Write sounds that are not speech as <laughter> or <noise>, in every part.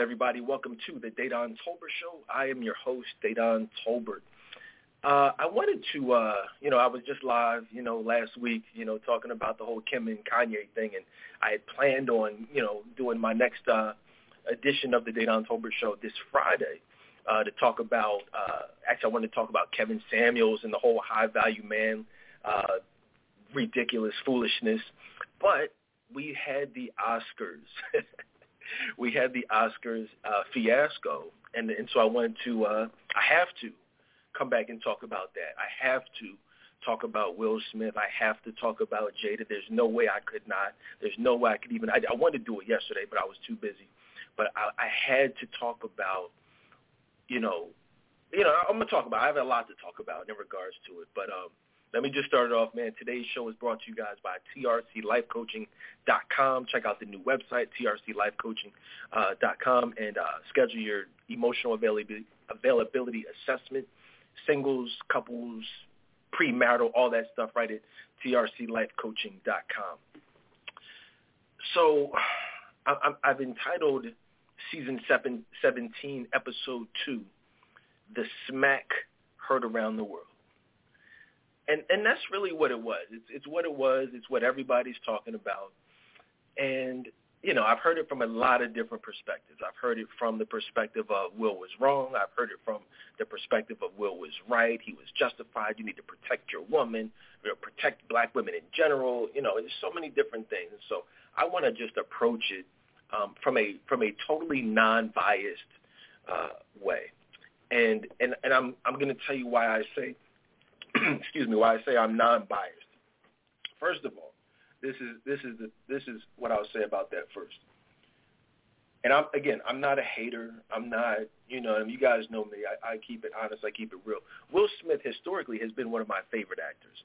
Everybody? Welcome to the Dedan Tolbert Show. I am your host, Dedan Tolbert. Uh, I wanted to, uh, you know, I was just live, you know, last week, you know, talking about the whole Kim and Kanye thing, and I had planned on, you know, doing my next uh, edition of the Dedan Tolbert Show this Friday uh, to talk about. Uh, actually, I wanted to talk about Kevin Samuels and the whole high value man, uh, ridiculous foolishness, but we had the Oscars. <laughs> we had the Oscars uh, fiasco, and and so I wanted to, uh, I have to come back and talk about that. I have to talk about Will Smith. I have to talk about Jada. There's no way I could not. There's no way I could even. I, I wanted to do it yesterday, but I was too busy. But I, I had to talk about, you know, you know, I'm gonna talk about. I have a lot to talk about in regards to it, but um, let me just start it off, man. Today's show is brought to you guys by trclifecoaching.com. Check out the new website, trclifecoaching.com, and uh, schedule your emotional availability, availability assessment, singles, couples, premarital, all that stuff right at trclifecoaching.com. So I, I've entitled season seven, 17, episode 2, The Smack Heard Around the World and and that's really what it was. It's it's what it was. It's what everybody's talking about, and you know I've heard it from a lot of different perspectives. I've heard it from the perspective of Will was wrong. I've heard it from the perspective of Will was right. He was justified. You need to protect your woman. You know, protect black women in general. You know, there's so many different things. So I want to just approach it um, from a from a totally non-biased uh, way. And and and I'm I'm going to tell you why I say <clears throat> excuse me, why I say I'm non-biased. First of all, this is this is the this is what I'll say about that first. And I'm again, I'm not a hater. I'm not, you know, you guys know me. I, I keep it honest. I keep it real. Will Smith historically has been one of my favorite actors.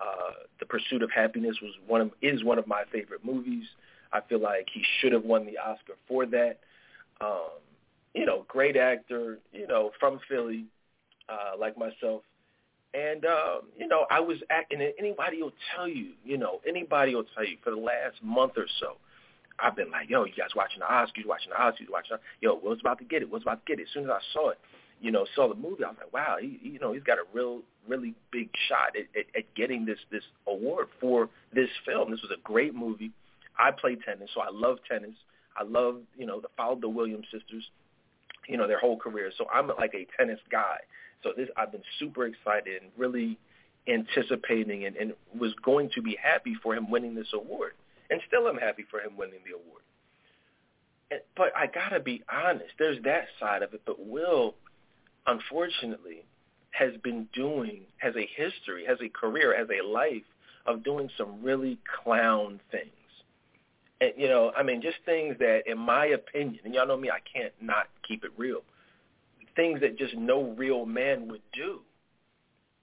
Uh, the Pursuit of Happyness was one of is one of my favorite movies. I feel like he should have won the Oscar for that. Um, you know, great actor. You know, from Philly, uh, like myself. And um, you know, I was acting. And anybody will tell you, you know, anybody will tell you for the last month or so, I've been like, yo, you guys watching the Oscars, watching the Oscars, watching. The, yo, Will's about to get it. Will's about to get it. As soon as I saw it, you know, saw the movie, I was like, wow, he, you know, he's got a real, really big shot at, at, at getting this this award for this film. This was a great movie. I play tennis, so I love tennis. I love, you know, the followed the Williams sisters, you know, their whole career. So I'm like a tennis guy. So this, I've been super excited and really anticipating and, and was going to be happy for him winning this award. And still I'm happy for him winning the award. And, but I got to be honest, there's that side of it. But Will, unfortunately, has been doing, has a history, has a career, has a life of doing some really clown things. And, you know, I mean, just things that, in my opinion, and y'all know me, I can't not keep it real things that just no real man would do.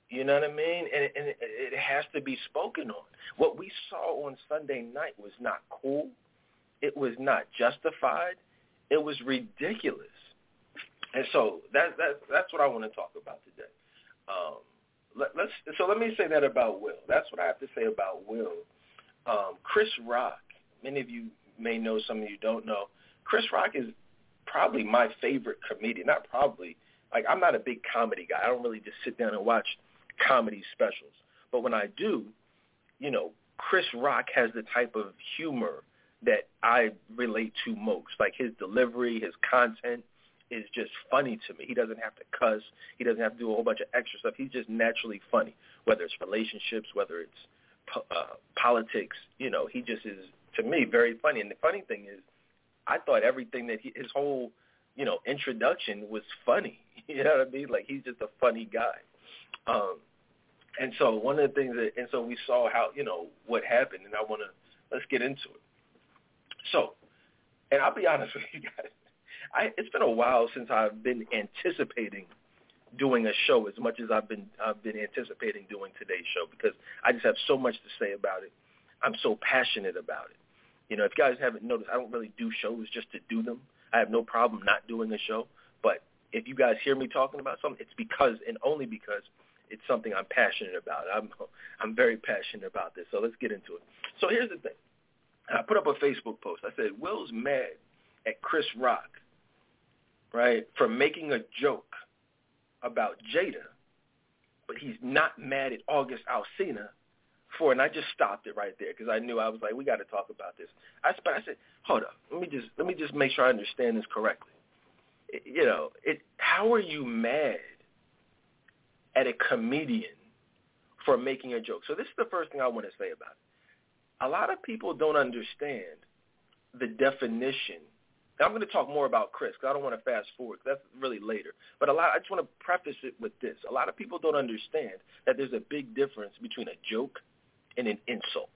You know what I mean? And, and it, it has to be spoken on. What we saw on Sunday night was not cool. It was not justified. It was ridiculous. And so that, that that's what I want to talk about today. Um, let, let's so let me say that about Will. That's what I have to say about Will. Um, Chris Rock. Many of you may know. Some of you don't know. Chris Rock is probably my favorite comedian. Not probably. Like I'm not a big comedy guy. I don't really just sit down and watch comedy specials. But when I do, you know, Chris Rock has the type of humor that I relate to most. Like his delivery, his content is just funny to me. He doesn't have to cuss. He doesn't have to do a whole bunch of extra stuff. He's just naturally funny, whether it's relationships, whether it's uh, politics. You know, he just is, to me, very funny. And the funny thing is, I thought everything that he, his whole, you know, introduction was funny. <laughs> You know what I mean? Like he's just a funny guy. Um, and so one of the things that, and so we saw how, you know, what happened, and I want to let's get into it. So, and I'll be honest <laughs> with you guys, I, it's been a while since I've been anticipating doing a show as much as I've been I've been anticipating doing today's show because I just have so much to say about it. I'm so passionate about it. You know, if you guys haven't noticed, I don't really do shows just to do them. I have no problem not doing a show. But if you guys hear me talking about something, it's because and only because it's something I'm passionate about. I'm I'm very passionate about this. So let's get into it. So here's the thing. I put up a Facebook post. I said, Will's mad at Chris Rock, right, for making a joke about Jada, but he's not mad at August Alsina for, and I just stopped it right there because I knew I was like, we got to talk about this. I, but I said, hold up, let me just let me just make sure I understand this correctly. It, you know, it. How are you mad at a comedian for making a joke? So this is the first thing I want to say about it. A lot of people don't understand the definition. I'm going to talk more about Chris because I don't want to fast forward. That's really later. But a lot, I just want to preface it with this. A lot of people don't understand that there's a big difference between a joke and an insult.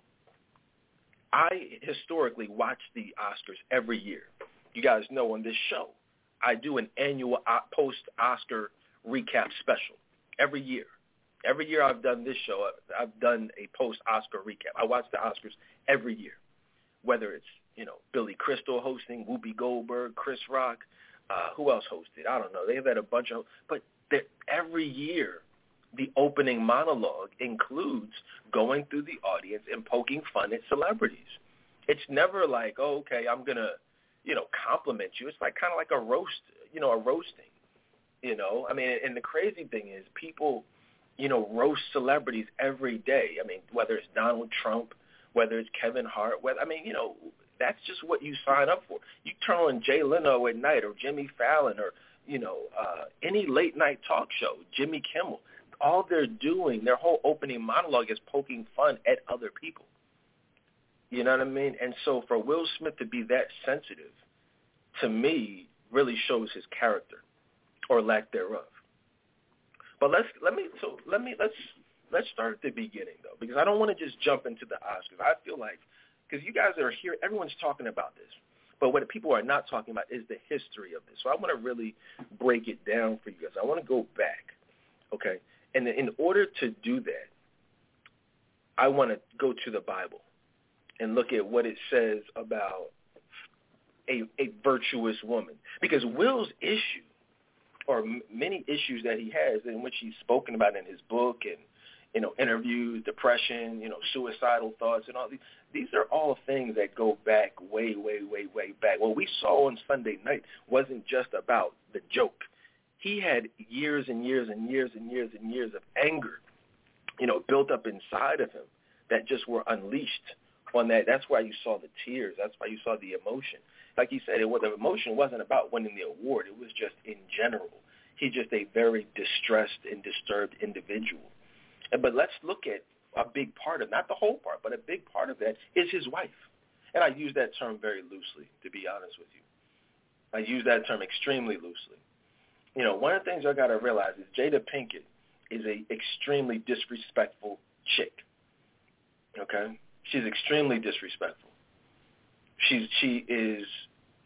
I historically watch the Oscars every year. You guys know on this show, I do an annual post-Oscar recap special every year. Every year I've done this show, I've done a post-Oscar recap. I watch the Oscars every year, whether it's you know Billy Crystal hosting, Whoopi Goldberg, Chris Rock, uh, who else hosted? I don't know. They've had a bunch of, but every year the opening monologue includes going through the audience and poking fun at celebrities. It's never like, oh, okay, I'm gonna, you know, compliment you. It's like kind of like a roast, you know, a roasting. You know, I mean, and the crazy thing is, people, you know, roast celebrities every day. I mean, whether it's Donald Trump, whether it's Kevin Hart, whether I mean, you know, that's just what you sign up for. You turn on Jay Leno at night, or Jimmy Fallon, or you know, uh, any late night talk show, Jimmy Kimmel all they're doing, their whole opening monologue is poking fun at other people. You know what I mean? And so for Will Smith to be that sensitive, to me, really shows his character or lack thereof. But let's let me so let me let's let's start at the beginning though, because I don't want to just jump into the Oscars. I feel like because you guys are here, everyone's talking about this. But what people are not talking about is the history of this. So I want to really break it down for you guys. I want to go back, okay? And in order to do that, I want to go to the Bible and look at what it says about a, a virtuous woman. Because Will's issue, or many issues that he has, in which he's spoken about in his book and you know interviews, depression, you know suicidal thoughts, and all these. These are all things that go back way, way, way, way back. What we saw on Sunday night wasn't just about the joke he had years and years and years and years and years of anger, you know, built up inside of him that just were unleashed on that. That's why you saw the tears. That's why you saw the emotion. Like he said, it was, the emotion wasn't about winning the award. It was just in general. He's just a very distressed and disturbed individual. And, but let's look at a big part of, not the whole part, but a big part of that is his wife. And I use that term very loosely, to be honest with you. I use that term extremely loosely you know, one of the things I got to realize is Jada Pinkett is a extremely disrespectful chick. Okay, she's extremely disrespectful. She's she is,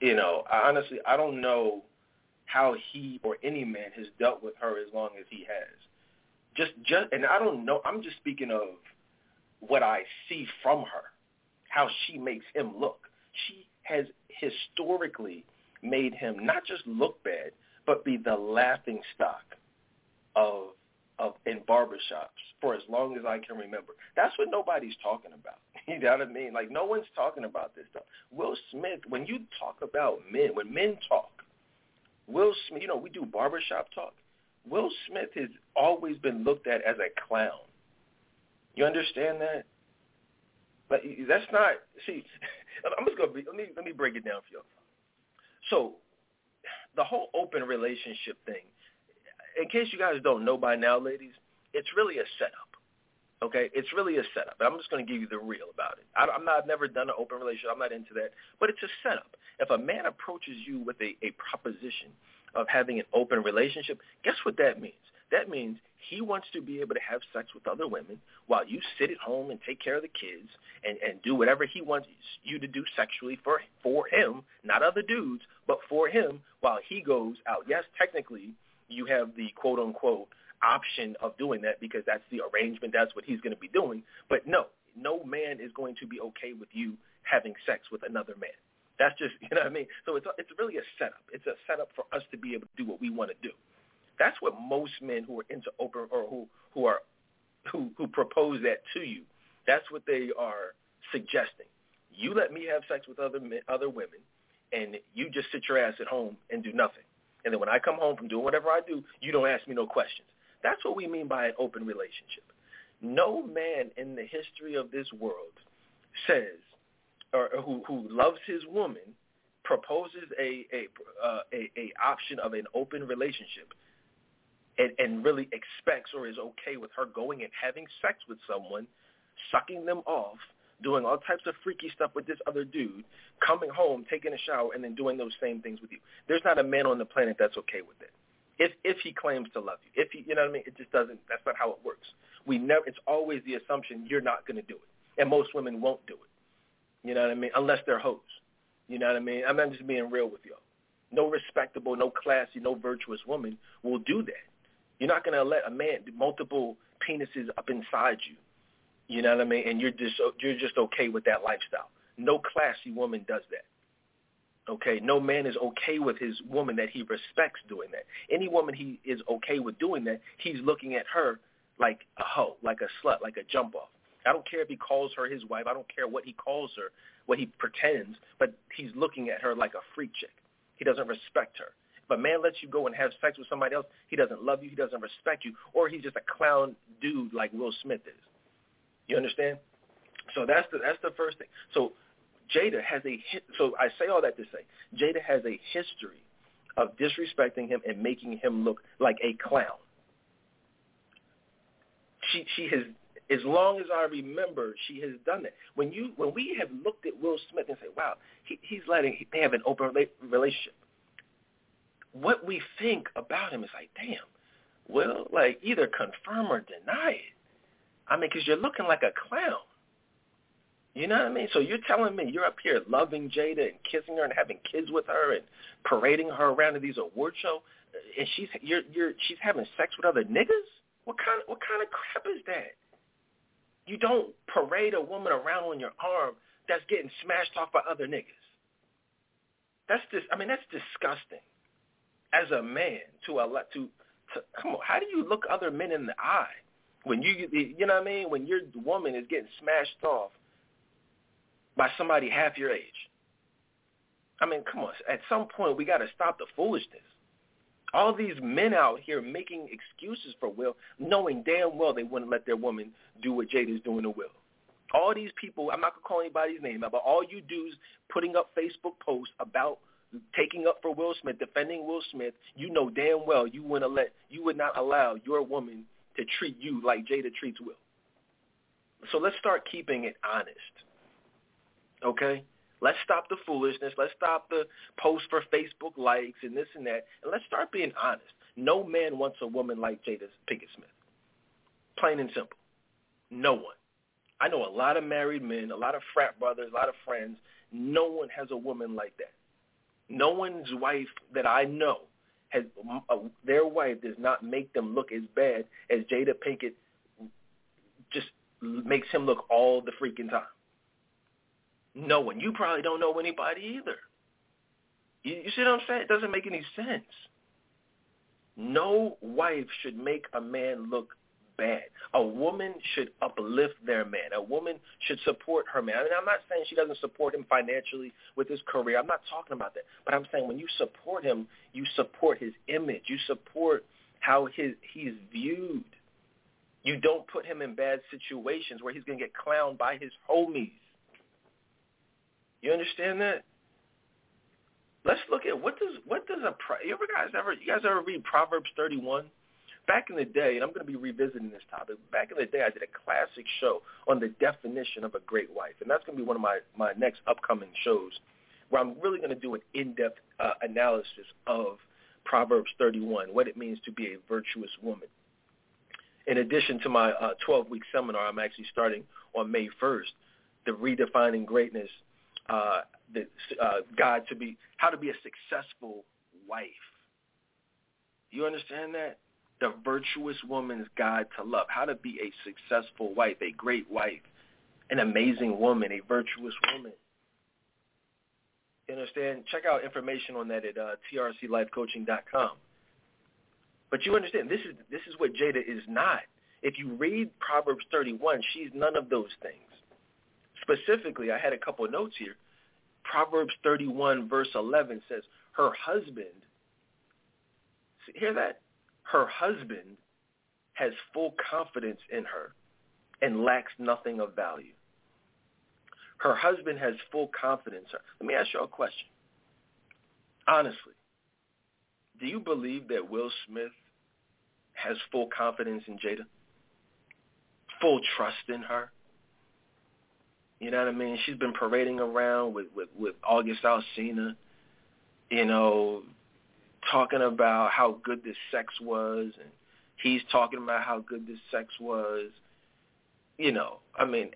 you know, I honestly, I don't know how he or any man has dealt with her as long as he has. Just just, and I don't know. I'm just speaking of what I see from her, how she makes him look. She has historically made him not just look bad, but be the laughing stock of of in barbershops for as long as I can remember. That's what nobody's talking about. <laughs> You know what I mean? Like no one's talking about this stuff. Will Smith, when you talk about men, when men talk, Will Smith, you know, we do barbershop talk. Will Smith has always been looked at as a clown. You understand that? But that's not. See, <laughs> I'm just gonna be, let me let me break it down for you. So the whole open relationship thing, in case you guys don't know by now, ladies, it's really a setup. Okay, it's really a setup. I'm just going to give you the real about it. I, I'm not. I've never done an open relationship. I'm not into that. But it's a setup. If a man approaches you with a, a proposition of having an open relationship, guess what that means? That means he wants to be able to have sex with other women while you sit at home and take care of the kids and, and do whatever he wants you to do sexually for for him, not other dudes, but for him while he goes out. Yes, technically you have the quote unquote option of doing that because that's the arrangement, that's what he's going to be doing. But no, no man is going to be okay with you having sex with another man. That's just, <laughs> you know what I mean? So it's, it's really a setup. It's a setup for us to be able to do what we want to do. That's what most men who are into open or who who are who who propose that to you. That's what they are suggesting. You let me have sex with other men, other women. and you just sit your ass at home and do nothing. And then when I come home from doing whatever I do, you don't ask me no questions. That's what we mean by an open relationship. No man in the history of this world says, or who who loves his woman, proposes a a uh, a, a option of an open relationship, and, and really expects or is okay with her going and having sex with someone, sucking them off, doing all types of freaky stuff with this other dude, coming home, taking a shower, and then doing those same things with you. There's not a man on the planet that's okay with it. If if he claims to love you, if he, you know what I mean, it just doesn't. That's not how it works. We never. It's always the assumption you're not going to do it, and most women won't do it. You know what I mean? Unless they're hoes. You know what I mean? I'm not just being real with y'all. No respectable, no classy, no virtuous woman will do that. You're not going to let a man multiple penises up inside you you know what I mean? And you're just you're just okay with that lifestyle. No classy woman does that. Okay, no man is okay with his woman that he respects doing that. Any woman he is okay with doing that, he's looking at her like a hoe, like a slut, like a jump off. I don't care if he calls her his wife. I don't care what he calls her, what he pretends, but he's looking at her like a freak chick. He doesn't respect her. If a man lets you go and have sex with somebody else, he doesn't love you, he doesn't respect you, or he's just a clown dude like Will Smith is. You understand? So that's the that's the first thing. So Jada has a so I say all that to say Jada has a history of disrespecting him and making him look like a clown. She she has as long as I remember, she has done that. When you when we have looked at Will Smith and say, "Wow, he, he's letting they have an open relationship," what we think about him is like, "Damn, well, like either confirm or deny it." I mean, because you're looking like a clown. You know what I mean? So you're telling me you're up here loving Jada and kissing her and having kids with her and parading her around to these award shows, and she's you're you're she's having sex with other niggas? What kind of what kind of crap is that? You don't parade a woman around on your arm that's getting smashed off by other niggas. That's just I mean that's disgusting. As a man to a to, to come on, how do you look other men in the eye? When you you know what I mean? When your woman is getting smashed off by somebody half your age. I mean, come on. At some point, we got to stop the foolishness. All these men out here making excuses for Will, knowing damn well they wouldn't let their woman do what Jada's doing to Will. All these people, I'm not going to call anybody's name but all you is putting up Facebook posts about taking up for Will Smith, defending Will Smith. You know damn well you wouldn't let, you would not allow your woman to treat you like Jada treats Will. So let's start keeping it honest. Okay? Let's stop the foolishness. Let's stop the post for Facebook likes and this and that. And let's start being honest. No man wants a woman like Jada Pinkett Smith. Plain and simple. No one. I know a lot of married men, a lot of frat brothers, a lot of friends. No one has a woman like that. No one's wife that I know has uh, their wife does not make them look as bad as Jada Pinkett just makes him look all the freaking time. No one. You probably don't know anybody either. You, you see what I'm saying? It doesn't make any sense. No wife should make a man look bad. A woman should uplift their man. A woman should support her man. I mean, I'm not saying she doesn't support him financially with his career. I'm not talking about that. But I'm saying when you support him, you support his image. You support how his he's viewed. You don't put him in bad situations where he's going to get clowned by his homies. You understand that? Let's look at what does what does a you ever guys ever you guys ever read Proverbs 31? Back in the day, and I'm going to be revisiting this topic, back in the day I did a classic show on the definition of a great wife, and that's going to be one of my, my next upcoming shows where I'm really going to do an in-depth uh, analysis of Proverbs 31, what it means to be a virtuous woman. In addition to my uh, 12-week seminar, I'm actually starting on May 1st, the Redefining Greatness, uh, the uh, guide to be, how to be a successful wife. You understand that? The virtuous woman's guide to love, how to be a successful wife, a great wife, an amazing woman, a virtuous woman. You understand? Check out information on that at uh, trclifecoaching.com. But you understand, this is this is what Jada is not. If you read Proverbs 31, she's none of those things. Specifically, I had a couple of notes here. Proverbs 31 verse 11 says, her husband, hear that? Her husband has full confidence in her and lacks nothing of value. Her husband has full confidence. Let me ask you a question. Honestly, do you believe that Will Smith has full confidence in Jada? Full trust in her? You know what I mean? She's been parading around with, with, with August Alsina, you know, talking about how good this sex was and he's talking about how good this sex was. You know, I mean,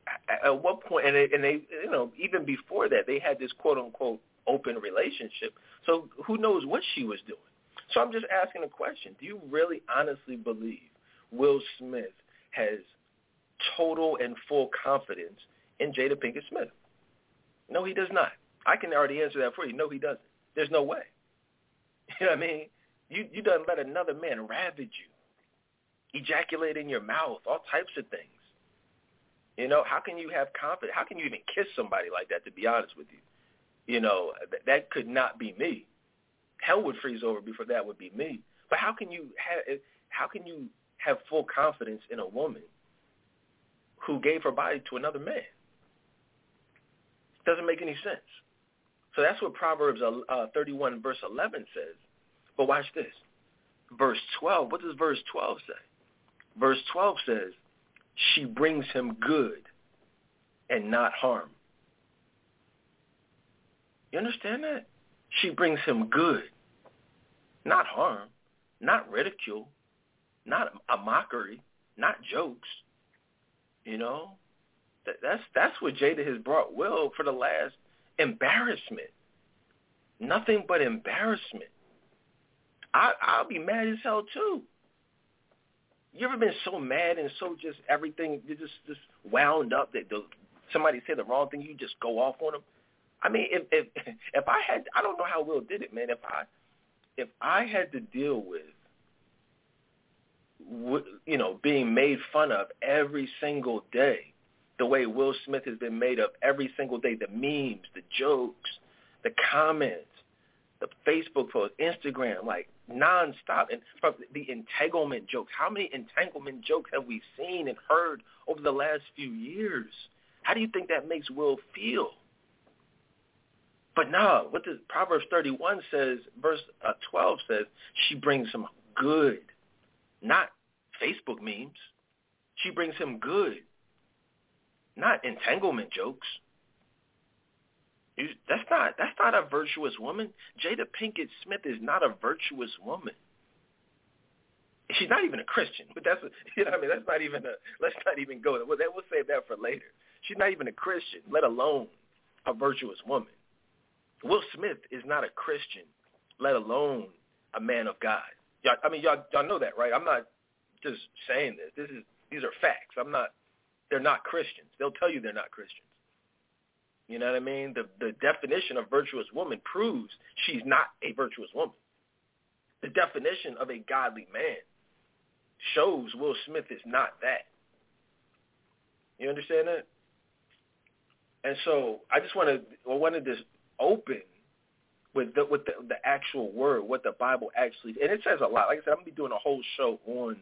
at what point, and they, and they, you know, even before that, they had this quote unquote open relationship. So who knows what she was doing? So I'm just asking a question. Do you really honestly believe Will Smith has total and full confidence in Jada Pinkett Smith? No, he does not. I can already answer that for you. No, he doesn't. There's no way. <laughs> You know what I mean? You you done let another man ravage you, ejaculate in your mouth, all types of things. You know, how can you have confidence? How can you even kiss somebody like that? To be honest with you, you know th- that could not be me. Hell would freeze over before that would be me. But how can you have eh, how can you have full confidence in a woman who gave her body to another man? Doesn't make any sense. So that's what Proverbs uh, 31 verse 11 says. But watch this. Verse 12, what does verse 12 say? Verse 12 says, she brings him good and not harm. You understand that? She brings him good, not harm, not ridicule, not a mockery, not jokes. You know, that, that's that's what Jada has brought Will for the last embarrassment. Nothing but embarrassment. I, I'll be mad as hell too. You ever been so mad and so just everything you just just wound up that the, somebody said the wrong thing, you just go off on them? I mean, if if <laughs> if I had, I don't know how Will did it, man. If I if I had to deal with you know, being made fun of every single day, the way Will Smith has been made up every single day, the memes, the jokes, the comments, the Facebook posts, Instagram, like nonstop, and from the entanglement jokes. How many entanglement jokes have we seen and heard over the last few years? How do you think that makes Will feel? But no, what the Proverbs 31 says, verse uh, 12 says, she brings him good, not Facebook memes. She brings him good, not entanglement jokes. That's not that's not a virtuous woman. Jada Pinkett Smith is not a virtuous woman. She's not even a Christian, but that's <laughs> you know what I mean. That's not even a. Let's not even go there. Well, we'll save that for later. She's not even a Christian, let alone a virtuous woman. Will Smith is not a Christian, let alone a man of God. Y'all, I mean, y'all, y'all know that, right? I'm not just saying this. This is these are facts. I'm not. They're not Christians. They'll tell you they're not Christians. You know what I mean? The the definition of virtuous woman proves she's not a virtuous woman. The definition of a godly man shows Will Smith is not that. You understand that? And so I just want to I wanted to open with the, with the, the actual word, what the Bible actually, and it says a lot. Like I said, I'm gonna be doing a whole show on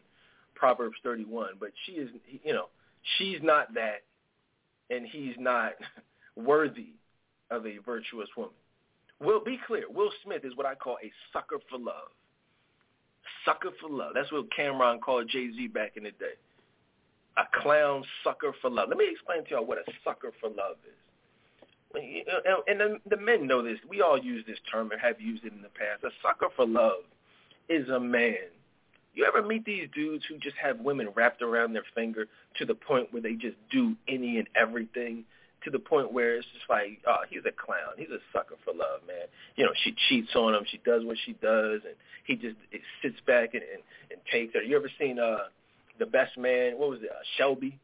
Proverbs 31, but she is, you know, she's not that, and he's not <laughs> worthy of a virtuous woman. Will be clear. Will Smith is what I call a sucker for love. Sucker for love. That's what Cam'ron called Jay Z back in the day. A clown sucker for love. Let me explain to y'all what a sucker for love is. Uh, and the, the men know this. We all use this term and have used it in the past. A sucker for love is a man you ever meet these dudes who just have women wrapped around their finger to the point where they just do any and everything to the point where it's just like, oh, he's a clown. He's a sucker for love, man. You know, she cheats on him. She does what she does, and he just it sits back and, and, and takes her. You ever seen uh the best man? What was it? Uh, Shelby,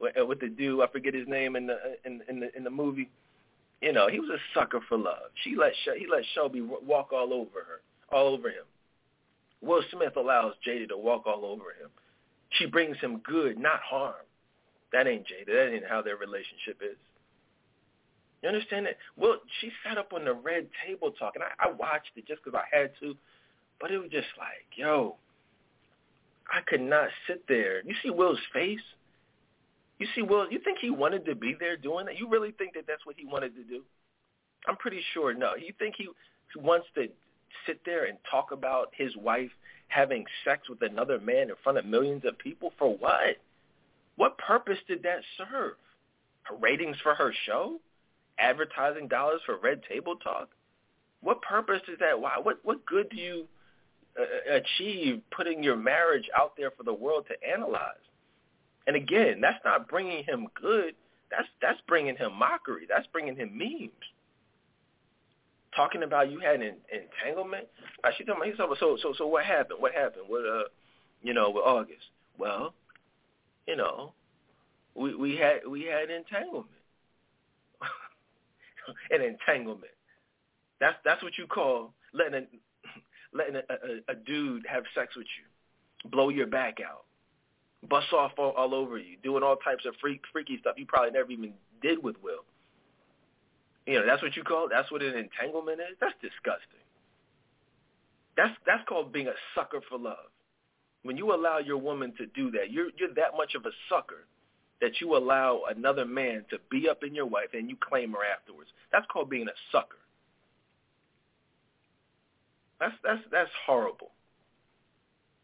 uh, with the dude I forget his name in the in in the in the movie. You know, he was a sucker for love. She let he let Shelby walk all over her, all over him. Will Smith allows Jada to walk all over him. She brings him good, not harm. That ain't Jada. That ain't how their relationship is. You understand that? Well, she sat up on the red table talk, and I, I watched it just because I had to, but it was just like, yo, I could not sit there. You see Will's face? You see Will? You think he wanted to be there doing that? You really think that that's what he wanted to do? I'm pretty sure no. You think he wants to sit there and talk about his wife having sex with another man in front of millions of people for what? What purpose did that serve? Her ratings for her show? Advertising dollars for Red Table Talk? What purpose is that? Why? What what good do you uh, achieve putting your marriage out there for the world to analyze? And again, that's not bringing him good. That's that's bringing him mockery. That's bringing him memes talking about you had an entanglement. Uh, she told me, so so so so what happened? What happened with uh, you know, with August? Well, you know, we we had we had entanglement, <laughs> an entanglement. That's that's what you call letting a, <laughs> letting a, a, a dude have sex with you, blow your back out, bust off all, all over you, doing all types of freak freaky stuff you probably never even did with Will. You know, that's what you call that's what an entanglement is? That's disgusting. That's that's called being a sucker for love. When you allow your woman to do that, you're you're that much of a sucker that you allow another man to be up in your wife and you claim her afterwards. That's called being a sucker. That's that's that's horrible.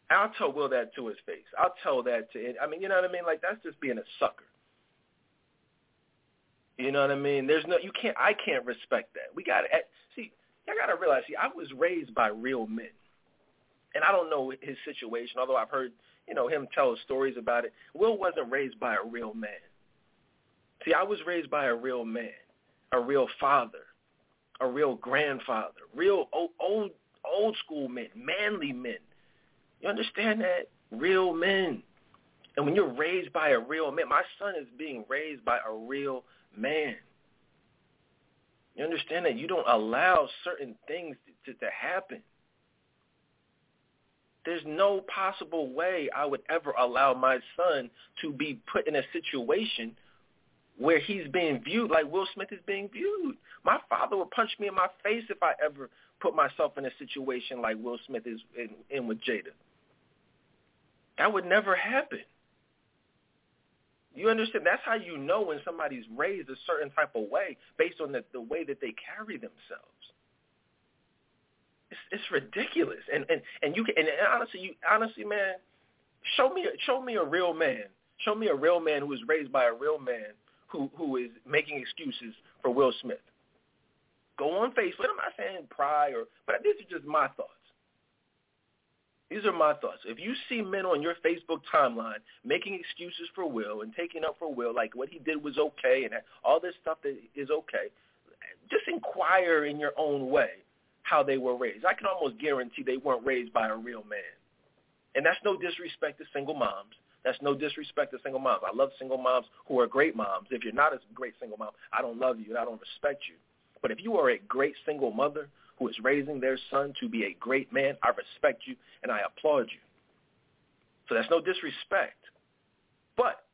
I'll tell Will that to his face. I'll tell that to I mean, you know what I mean? Like that's just being a sucker. You know what I mean? There's no you can't I can't respect that. We got to eh, see. I got to realize. See, I was raised by real men, and I don't know his situation. Although I've heard you know him tell stories about it. Will wasn't raised by a real man. See, I was raised by a real man, a real father, a real grandfather, real old old, old school men, manly men. You understand that? Real men. And when you're raised by a real man, my son is being raised by a real man. You understand that you don't allow certain things to, to, happen. There's no possible way I would ever allow my son to be put in a situation where he's being viewed like Will Smith is being viewed. My father would punch me in my face if I ever put myself in a situation like Will Smith is in, in with Jada. That would never happen. You understand? That's how you know when somebody's raised a certain type of way based on the, the way that they carry themselves. It's, it's ridiculous. And and and you can, and honestly, you honestly, man, show me show me a real man. Show me a real man who was raised by a real man who who is making excuses for Will Smith. Go on Facebook. I'm not saying pry or, but these are just my thoughts. These are my thoughts. If you see men on your Facebook timeline making excuses for Will and taking up for Will, like what he did was okay and all this stuff that is okay, just inquire in your own way how they were raised. I can almost guarantee they weren't raised by a real man. And that's no disrespect to single moms. That's no disrespect to single moms. I love single moms who are great moms. If you're not a great single mom, I don't love you and I don't respect you. But if you are a great single mother who is raising their son to be a great man, I respect you and I applaud you. So that's no disrespect. But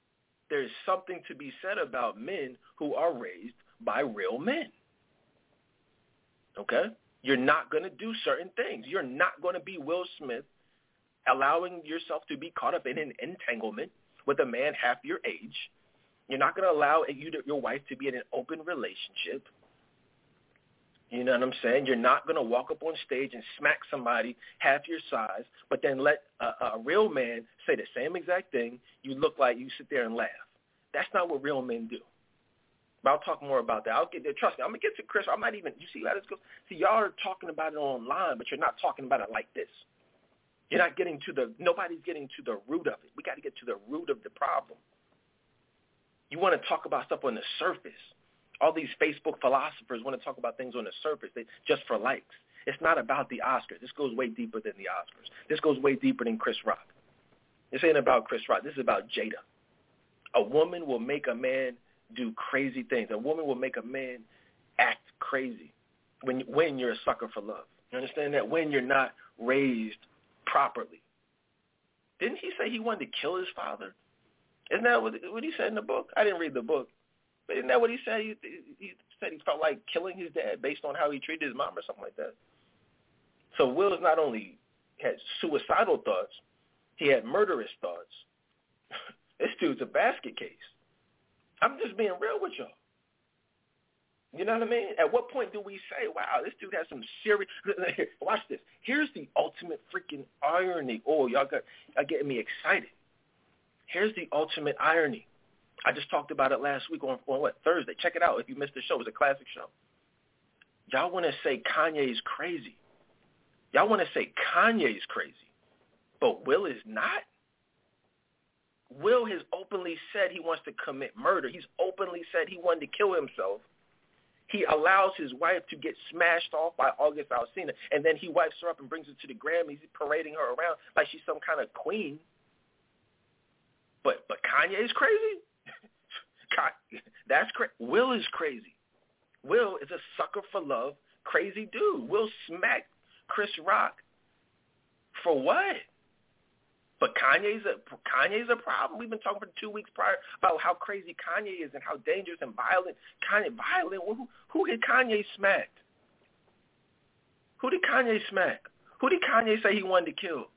there is something to be said about men who are raised by real men. Okay? You're not going to do certain things. You're not going to be Will Smith allowing yourself to be caught up in an entanglement with a man half your age. You're not going to allow you to, your wife to be in an open relationship. You know what I'm saying? You're not going to walk up on stage and smack somebody half your size, but then let a, a real man say the same exact thing. You look like you sit there and laugh. That's not what real men do. But I'll talk more about that. I'll get there. Trust me, I'm gonna get to Chris. I might even. You see how this goes? See, y'all are talking about it online, but you're not talking about it like this. You're not getting to the. Nobody's getting to the root of it. We got to get to the root of the problem. You want to talk about stuff on the surface all these Facebook philosophers want to talk about things on the surface they, just for likes. It's not about the Oscars. This goes way deeper than the Oscars. This goes way deeper than Chris Rock. This ain't about Chris Rock. This is about Jada. A woman will make a man do crazy things. A woman will make a man act crazy when when you're a sucker for love. You understand that? When you're not raised properly. Didn't he say he wanted to kill his father? Isn't that what, what he said in the book? I didn't read the book. But isn't that what he said? He, he said he felt like killing his dad based on how he treated his mom or something like that. So Will not only had suicidal thoughts, he had murderous thoughts. <laughs> this dude's a basket case. I'm just being real with y'all. You know what I mean? At what point do we say, wow, this dude has some serious... <laughs> Watch this. Here's the ultimate freaking irony. Oh, y'all got, y'all getting me excited. Here's the ultimate irony. I just talked about it last week on, on what, Thursday. Check it out if you missed the show. It was a classic show. Y'all want to say Kanye's crazy. Y'all want to say Kanye's crazy. But Will is not? Will has openly said he wants to commit murder. He's openly said he wanted to kill himself. He allows his wife to get smashed off by August Alsina, and then he wipes her up and brings her to the Grammys, parading her around like she's some kind of queen. But but Kanye is crazy. That's crazy. Will is crazy. Will is a sucker for love, crazy dude. Will smack Chris Rock for what? But Kanye's a Kanye's a problem. We've been talking for two weeks prior about how crazy Kanye is and how dangerous and violent Kanye violent. Who who did Kanye smack? Who did Kanye smack? Who did Kanye say he wanted to kill? <sighs>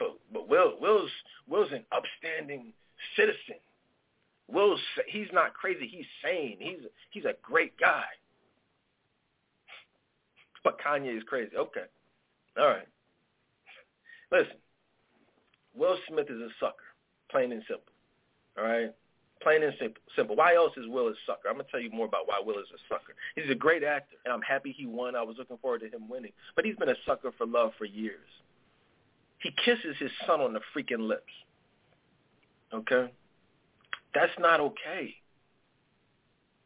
But but Will Will's Will's an upstanding citizen. Will's he's not crazy. He's sane. He's he's a great guy. But Kanye is crazy. Okay. All right. Listen, Will Smith is a sucker, plain and simple. All right? Plain and simple. Simple. Why else is Will a sucker? I'm to tell you more about why Will is a sucker. He's a great actor, and I'm happy he won. I was looking forward to him winning. But he's been a sucker for love for years. He kisses his son on the freaking lips. Okay? That's not okay.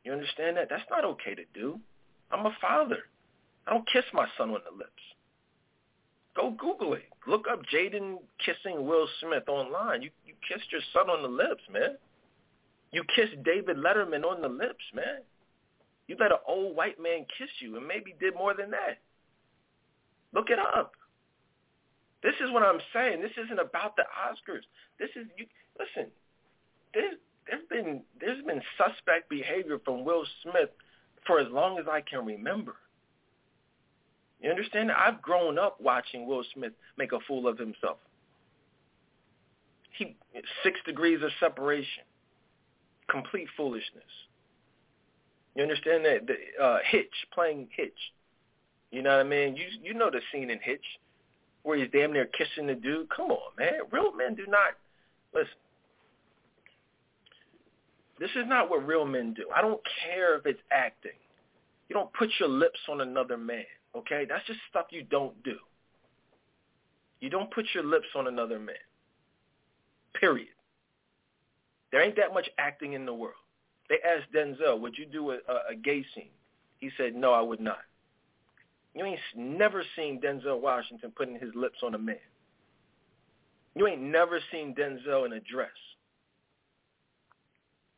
You understand that? That's not okay to do. I'm a father. I don't kiss my son on the lips. Go Google it. Look up Jaden kissing Will Smith online. You you kissed your son on the lips, man. You kissed David Letterman on the lips, man. You let an old white man kiss you and maybe did more than that. Look it up. This is what I'm saying. This isn't about the Oscars. This is you listen, there's there's been there's been suspect behavior from Will Smith for as long as I can remember. You understand? I've grown up watching Will Smith make a fool of himself. He six degrees of separation, complete foolishness. You understand that the uh, Hitch playing Hitch. You know what I mean? You you know the scene in Hitch where he's damn near kissing the dude. Come on, man. Real men do not listen. This is not what real men do. I don't care if it's acting. You don't put your lips on another man. Okay? That's just stuff you don't do. You don't put your lips on another man. Period. There ain't that much acting in the world. They asked Denzel, would you do a, a, a gay scene? He said, no, I would not. You ain't never seen Denzel Washington putting his lips on a man. You ain't never seen Denzel in a dress.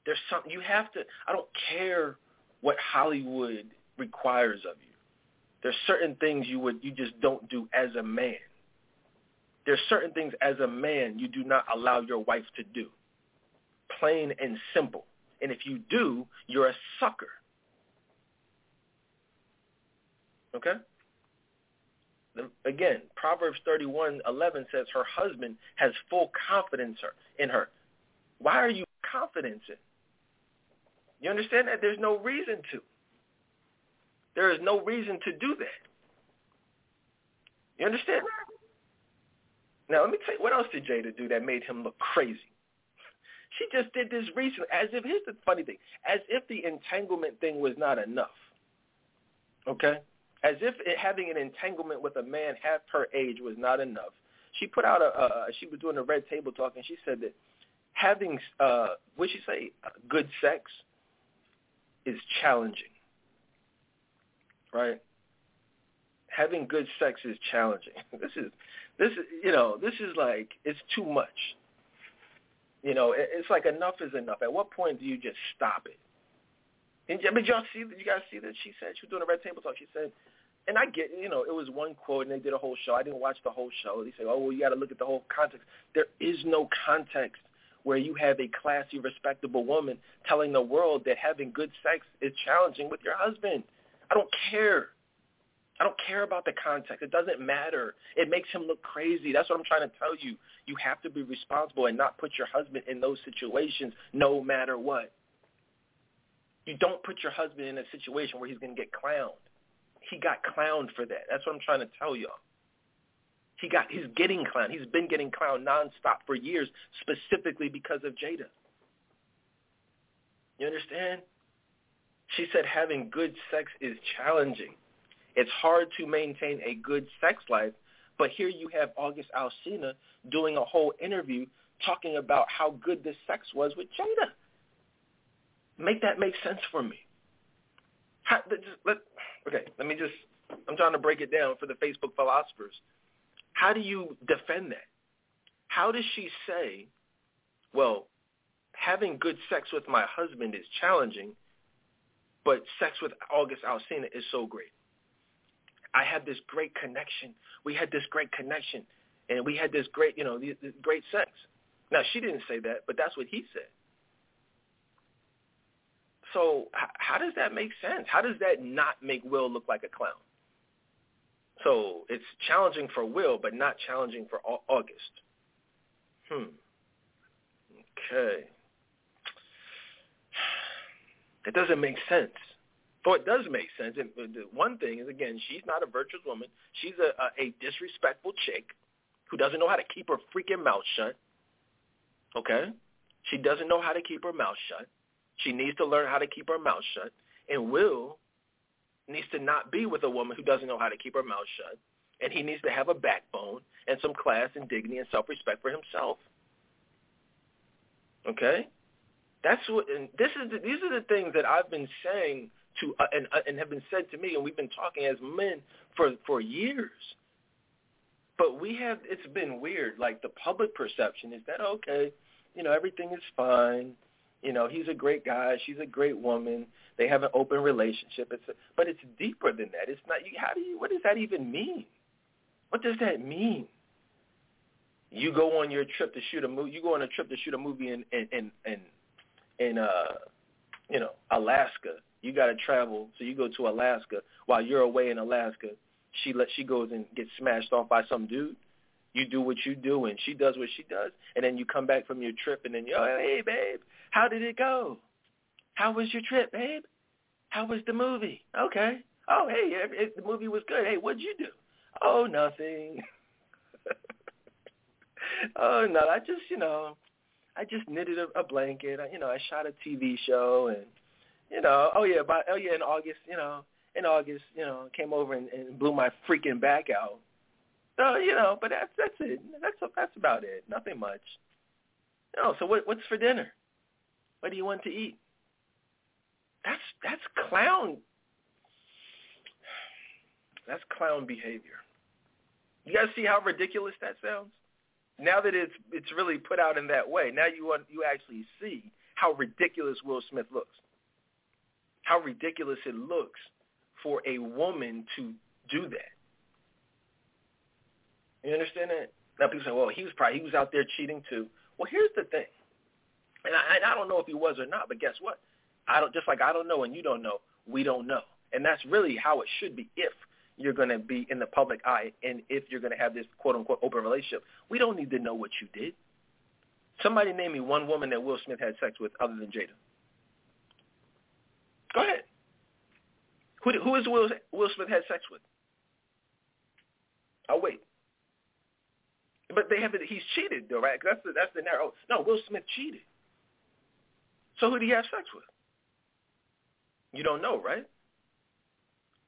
There's something you have to. I don't care what Hollywood requires of you. There's certain things you would you just don't do as a man. There's certain things as a man you do not allow your wife to do. Plain and simple. And if you do, you're a sucker. Okay? Again, Proverbs 31:11 says her husband has full confidence in her. Why are you confident in? You understand that? There's no reason to. There is no reason to do that. You understand? Now, let me tell you, what else did Jada do that made him look crazy? She just did this recently, as if, here's the funny thing, as if the entanglement thing was not enough. Okay? As if it, having an entanglement with a man half her age was not enough. She put out a, uh, she was doing a red table talk, and she said that having, uh, what she say, good sex is challenging right? Having good sex is challenging. <laughs> This is this is you know this is like it's too much. You know, it's like enough is enough. At what point do you just stop it? And, mean, y'all see, you guys see that she said she was doing a red table talk. She said, and I get, you know, it was one quote, and they did a whole show. I didn't watch the whole show. They say, oh, well, you got to look at the whole context. There is no context where you have a classy, respectable woman telling the world that having good sex is challenging with your husband. I don't care. I don't care about the context. It doesn't matter. It makes him look crazy. That's what I'm trying to tell you. You have to be responsible and not put your husband in those situations no matter what. You don't put your husband in a situation where he's going to get clowned. He got clowned for that. That's what I'm trying to tell y'all. He got he's getting clowned. He's been getting clowned nonstop for years, specifically because of Jada. You understand? She said having good sex is challenging. It's hard to maintain a good sex life, but here you have August Alsina doing a whole interview talking about how good this sex was with Jada. Make that make sense for me. How, just, let, okay, let me just, I'm trying to break it down for the Facebook philosophers. How do you defend that? How does she say, well, having good sex with my husband is challenging, but sex with August Alsina is so great? I had this great connection. We had this great connection, and we had this great, you know, this great sex. Now she didn't say that, but that's what he said. So how does that make sense? How does that not make Will look like a clown? So it's challenging for Will, but not challenging for August. Hmm. Okay. <sighs> It doesn't make sense. So it does make sense. And the one thing is, again, she's not a virtuous woman. She's a, a, a disrespectful chick who doesn't know how to keep her freaking mouth shut. Okay? She doesn't know how to keep her mouth shut. She needs to learn how to keep her mouth shut. And Will needs to not be with a woman who doesn't know how to keep her mouth shut. And he needs to have a backbone and some class and dignity and self-respect for himself. Okay? That's what, and this is the, these are the things that I've been saying to uh, and uh, and have been said to me, and we've been talking as men for for years. But we have it's been weird. Like the public perception is that okay, you know everything is fine. You know, he's a great guy. She's a great woman. They have an open relationship. It's a, but it's deeper than that. It's not. You, how do you? What does that even mean? What does that mean? You go on your trip to shoot a movie. You go on a trip to shoot a movie in in in in, in uh, you know, Alaska. You got to travel, so you go to Alaska. While you're away in Alaska, she let she goes and gets smashed off by some dude. You do what you do, and she does what she does, and then you come back from your trip, and then oh, hey, babe, how did it go? How was your trip, babe? How was the movie? Okay. Oh, hey, it, the movie was good. Hey, what'd you do? Oh, nothing. <laughs> oh no, I just, you know, I just knitted a, a blanket. I, you know, I shot a TV show, and you know, oh yeah, but oh yeah, in August, you know, in August, you know, came over and, and blew my freaking back out. So you know, but that's that's it. That's that's about it. Nothing much. No. So what what's for dinner? What do you want to eat? That's that's clown. That's clown behavior. You guys see how ridiculous that sounds? Now that it's it's really put out in that way, now you want you actually see how ridiculous Will Smith looks. How ridiculous it looks for a woman to do that. You understand that? Now people say, well, he was probably he was out there cheating too. Well, here's the thing, and I, and I don't know if he was or not, but guess what? I don't just like I don't know and you don't know, we don't know, and that's really how it should be if you're going to be in the public eye and if you're going to have this quote unquote open relationship. We don't need to know what you did. Somebody name me one woman that Will Smith had sex with other than Jada. Go ahead. Who who is Will Will Smith had sex with? I'll wait. But they have he's cheated though, right? That's the that's the narrow. No, Will Smith cheated. So who did he have sex with? You don't know, right?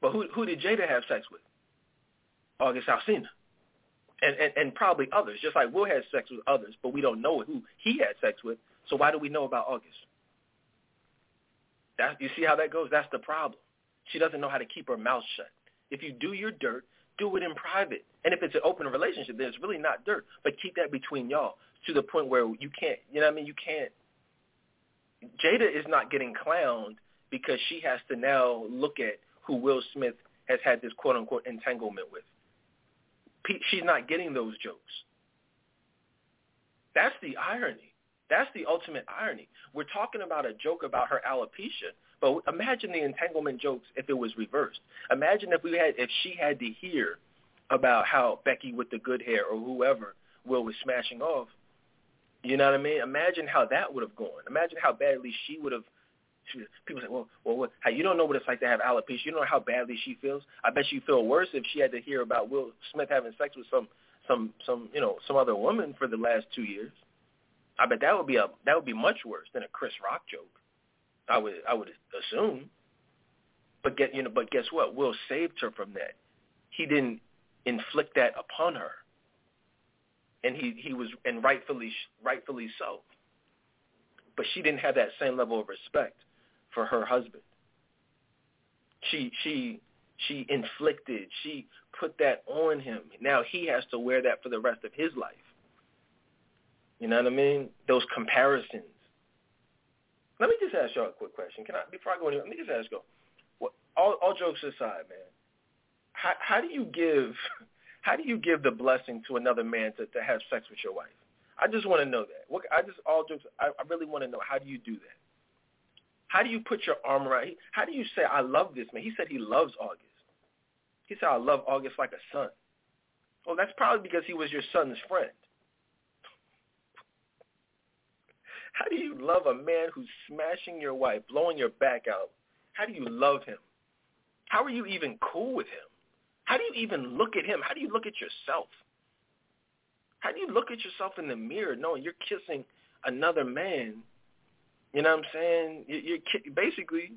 But who who did Jada have sex with? August Alsina. And, and and probably others, just like Will had sex with others, but we don't know who he had sex with. So why do we know about August? That you see how that goes? That's the problem. She doesn't know how to keep her mouth shut. If you do your dirt, do it in private. And if it's an open relationship, then it's really not dirt. But keep that between y'all to the point where you can't, you know what I mean? You can't. Jada is not getting clowned because she has to now look at who Will Smith has had this quote unquote entanglement with. She's not getting those jokes. That's the irony. That's the ultimate irony. We're talking about a joke about her alopecia, but imagine the entanglement jokes if it was reversed. Imagine if we had if she had to hear about how Becky with the good hair or whoever Will was smashing off. You know what I mean? Imagine how that would have gone. Imagine how badly she would have. People say, "Well, well, what, how you don't know what it's like to have alopecia. You don't know how badly she feels. I bet you feel worse if she had to hear about Will Smith having sex with some, some, some, you know, some other woman for the last two years. I bet that would be a that would be much worse than a Chris Rock joke. I would I would assume. But get you know, but guess what? Will saved her from that. He didn't inflict that upon her, and he he was and rightfully rightfully so. But she didn't have that same level of respect for her husband. She she she inflicted. She put that on him. Now he has to wear that for the rest of his life. You know what I mean? Those comparisons. Let me just ask y'all a quick question. Can I before I go anywhere? Let me just ask you. What, all, all jokes aside, man how, how do you give <laughs> how do you give the blessing to another man to, to have sex with your wife? I just want to know that. What, I just all jokes. I, I really want to know how do you do that? How do you put your arm around? How do you say I love this man? He said he loves August. He said I love August like a son. Well, that's probably because he was your son's friend. How do you love a man who's smashing your wife, blowing your back out? How do you love him? How are you even cool with him? How do you even look at him? How do you look at yourself? How do you look at yourself in the mirror knowing you're kissing another man? You know what I'm saying? You're basically.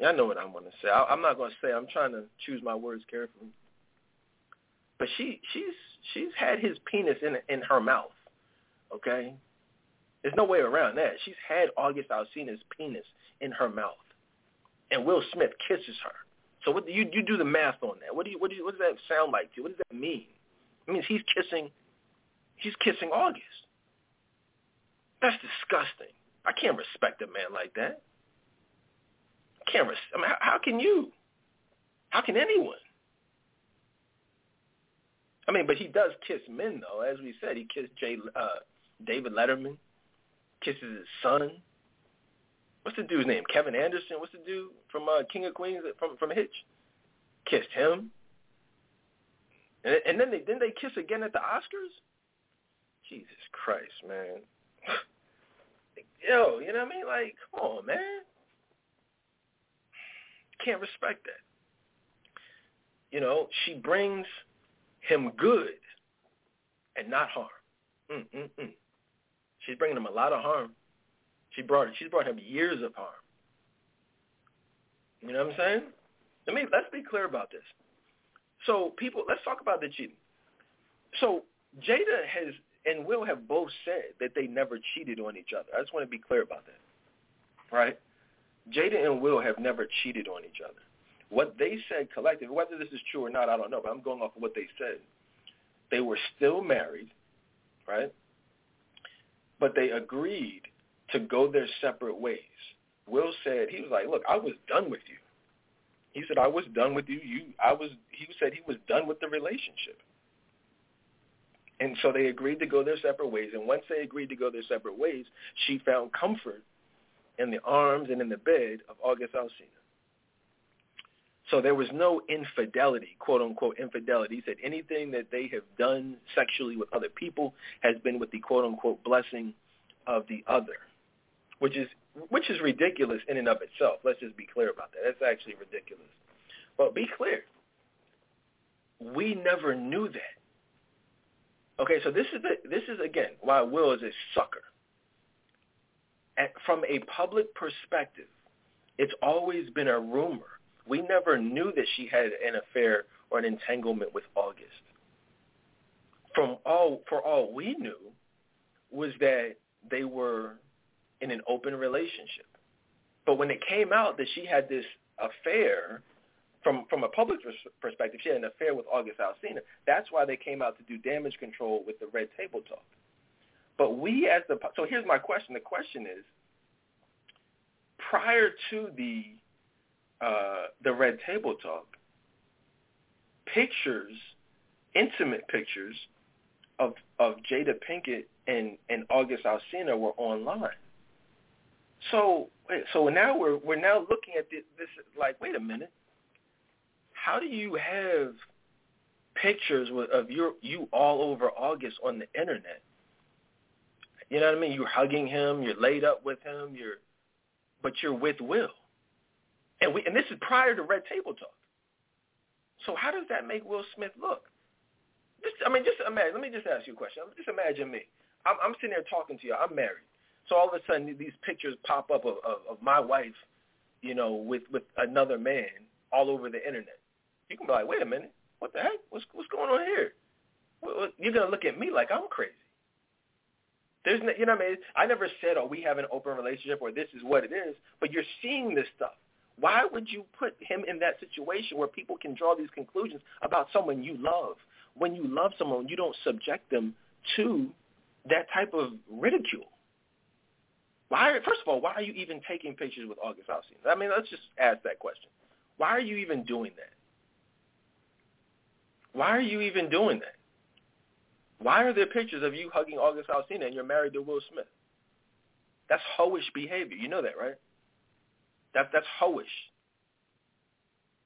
<sighs> I know what I'm going to say. I'm not going to say. I'm trying to choose my words carefully. But she, she's, she's had his penis in in her mouth. Okay, there's no way around that. She's had August Alsina's penis in her mouth, and Will Smith kisses her. So what you you do the math on that? What do you what do you, what does that sound like to you? What does that mean? It means he's kissing he's kissing August. That's disgusting. I can't respect a man like that. I can't. Res- I mean, how, how can you? How can anyone? I mean, but he does kiss men, though. As we said, he kissed Jay, uh, David Letterman, kisses his son what's the dude's name? Kevin Anderson. What's the dude from uh, King of Queens from from Hitch? Kissed him. And, and then they then they kiss again at the Oscars. Jesus Christ, man. <sighs> Yo, you know what I mean? Like, come on, man. Can't respect that. You know, she brings him good and not harm. Mm-mm-mm. She's bringing him a lot of harm she brought she's brought him years of harm. You know what I'm saying? Let me let's be clear about this. So people, let's talk about the cheating. So Jada has and Will have both said that they never cheated on each other. I just want to be clear about that. Right? Jada and Will have never cheated on each other. What they said collectively, whether this is true or not, I don't know, but I'm going off of what they said. They were still married, right? But they agreed to go their separate ways. Will said he was like, "Look, I was done with you." He said, "I was done with you. You, I was." He said he was done with the relationship. And so they agreed to go their separate ways. And once they agreed to go their separate ways, she found comfort in the arms and in the bed of August Alsina. So there was no infidelity, quote unquote infidelity. He said anything that they have done sexually with other people has been with the quote unquote blessing of the other which is which is ridiculous in and of itself. Let's just be clear about that. That's actually ridiculous. But be clear. We never knew that. Okay, so this is the, this is again why Will is a sucker. And from a public perspective, it's always been a rumor. We never knew that she had an affair or an entanglement with August. From all for all we knew was that they were in an open relationship. But when it came out that she had this affair, from from a public perspective, she had an affair with August Alsina. That's why they came out to do damage control with the Red Table Talk. But we as the so here's my question. The question is, prior to the uh, the Red Table Talk, pictures, intimate pictures of of Jada Pinkett and and August Alsina were online. So so now we're we're now looking at this, this like wait a minute. How do you have pictures of your you all over August on the internet? You know what I mean? You're hugging him, you're laid up with him, you're but you're with Will. And we and this is prior to Red Table Talk. So how does that make Will Smith look? Just I mean, just imagine. Let me just ask you a question. Just imagine me. I'm, I'm sitting there talking to you. I'm married. So all of a sudden, these pictures pop up of, of, of my wife, you know, with with another man all over the internet. You can be like, wait a minute, what the heck? What's what's going on here? You're gonna look at me like I'm crazy. There's, no, you know what I mean? I never said, oh, we have an open relationship or this is what it is, but you're seeing this stuff. Why would you put him in that situation where people can draw these conclusions about someone you love? When you love someone, you don't subject them to that type of ridicule. Why? First of all, why are you even taking pictures with August Alsina? I mean, let's just ask that question. Why are you even doing that? Why are you even doing that? Why are there pictures of you hugging August Alsina and you're married to Will Smith? That's hoish behavior. You know that, right? That that's hoish.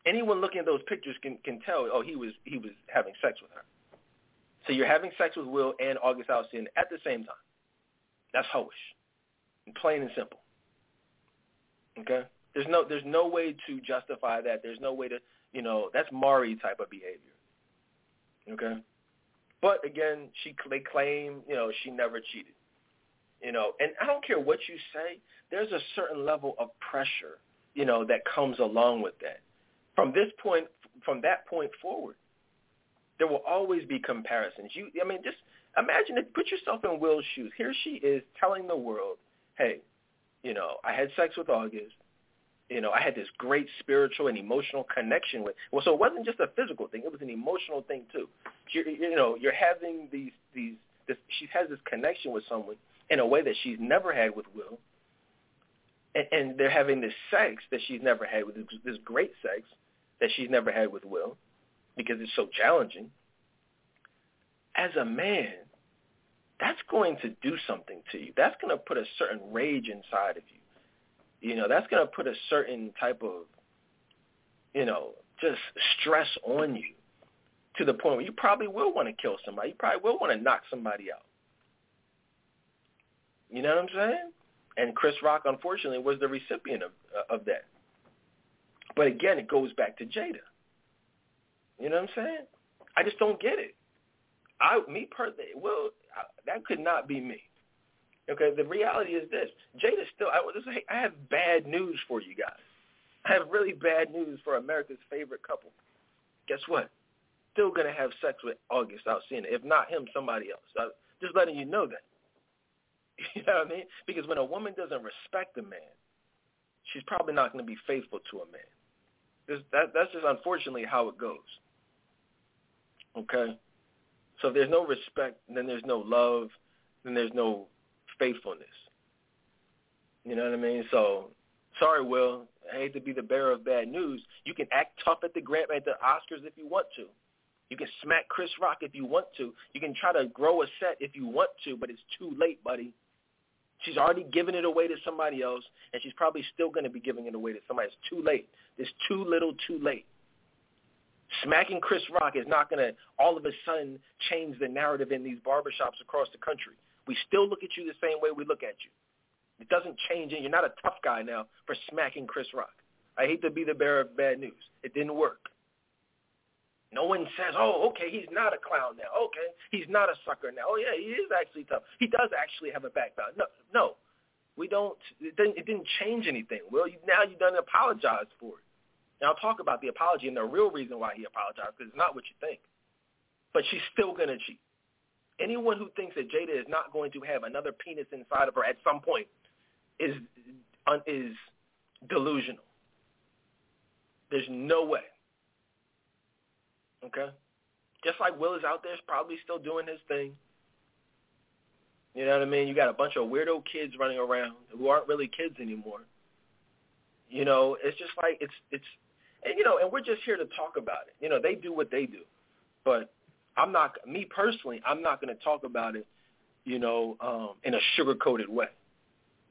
Anyone looking at those pictures can can tell. Oh, he was he was having sex with her. So you're having sex with Will and August Alsina at the same time. That's hoish plain and simple. Okay? There's no there's no way to justify that. There's no way to you know that's Maury type of behavior. Okay, but again, she they claim you know she never cheated. You know, and I don't care what you say. There's a certain level of pressure you know that comes along with that. From this point, from that point forward, there will always be comparisons. You, I mean, just imagine it. Put yourself in Will's shoes. Here she is telling the world hey, you know, I had sex with August. You know, I had this great spiritual and emotional connection with. Well, so it wasn't just a physical thing; it was an emotional thing too. You're, you know, you're having these these. This, she has this connection with someone in a way that she's never had with Will, and, and they're having this sex that she's never had with this great sex that she's never had with Will, because it's so challenging. As a man, that's going to do something to you. That's going to put a certain rage inside of you. You know, that's going to put a certain type of, you know, just stress on you to the point where you probably will want to kill somebody. You probably will want to knock somebody out. You know what I'm saying? And Chris Rock, unfortunately, was the recipient of uh, of that. But again, it goes back to Jada. You know what I'm saying? I just don't get it. I, me personally, well, that could not be me. Okay, the reality is this: Jada still. I, I have bad news for you guys. I have really bad news for America's favorite couple. Guess what? Still gonna have sex with August Alsina. If not him, somebody else. I'm just letting you know that. <laughs> You know what I mean? Because when a woman doesn't respect a man, she's probably not going to be faithful to a man. That, that's just unfortunately how it goes. Okay? So if there's no respect, then there's no love, then there's no faithfulness. You know what I mean? So sorry, Will. I hate to be the bearer of bad news. You can act tough at the Grant at the Oscars if you want to. You can smack Chris Rock if you want to. You can try to grow a set if you want to, but it's too late, buddy. She's already given it away to somebody else, and she's probably still going to be giving it away to somebody. It's too late. It's too little, too late. Smacking Chris Rock is not going to all of a sudden change the narrative in these barbershops across the country. We still look at you the same way we look at you. It doesn't change it. You're not a tough guy now for smacking Chris Rock. I hate to be the bearer of bad news. It didn't work. No one says, oh, okay, he's not a clown now. Okay, he's not a sucker now. Oh, yeah, he is actually tough. He does actually have a backbone. No, no, we don't. It didn't, it didn't change anything. Well, you, now you've done apologize for it. And I'll talk about the apology and the real reason why he apologized because it's not what you think. But she's still going to cheat. Anyone who thinks that Jada is not going to have another penis inside of her at some point is is delusional. There's no way. Okay? Just like Will is out there, is probably still doing his thing. You know what I mean? You got a bunch of weirdo kids running around who aren't really kids anymore. You know, it's just like it's it's and you know, and we're just here to talk about it. You know, they do what they do, but I'm not me personally. I'm not going to talk about it, you know, um, in a sugar coated way.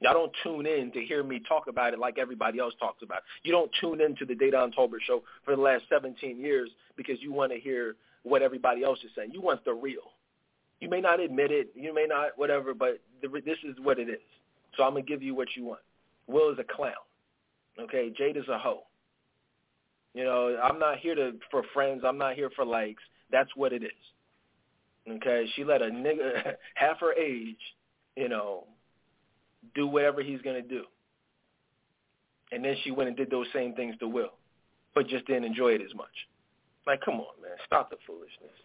Y'all don't tune in to hear me talk about it like everybody else talks about it. You don't tune in to the Dedan Tolbert show for the last 17 years because you want to hear what everybody else is saying. You want the real. You may not admit it. You may not whatever, but the, this is what it is. So I'm going to give you what you want. Will is a clown. Okay, Jade is a hoe. You know, I'm not here to for friends. I'm not here for likes. That's what it is. Okay, she let a nigga <laughs> half her age, you know, do whatever he's gonna do, and then she went and did those same things to Will, but just didn't enjoy it as much. Like, come on, man, stop the foolishness.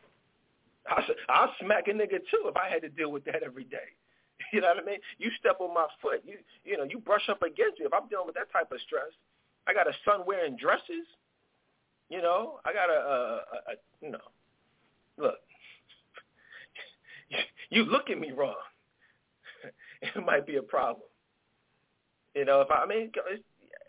I I'll smack a nigga too if I had to deal with that every day. <laughs> You know what I mean? You step on my foot, you you know, you brush up against me. If I'm dealing with that type of stress, I got a son wearing dresses. You know, I got a, a, a, a you know, look, <laughs> you look at me wrong, <laughs> it might be a problem. You know, if I, I mean, it's,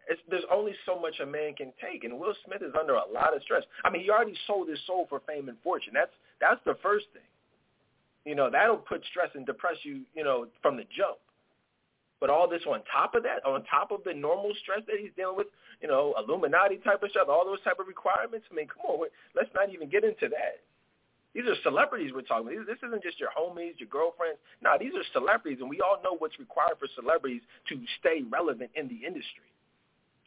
it's, there's only so much a man can take, and Will Smith is under a lot of stress. I mean, he already sold his soul for fame and fortune. That's that's the first thing. You know, that'll put stress and depress you, you know, from the jump. But all this on top of that, on top of the normal stress that he's dealing with, you know, Illuminati type of stuff, all those type of requirements. I mean, come on, let's not even get into that. These are celebrities we're talking about. This isn't just your homies, your girlfriends. No, these are celebrities, and we all know what's required for celebrities to stay relevant in the industry.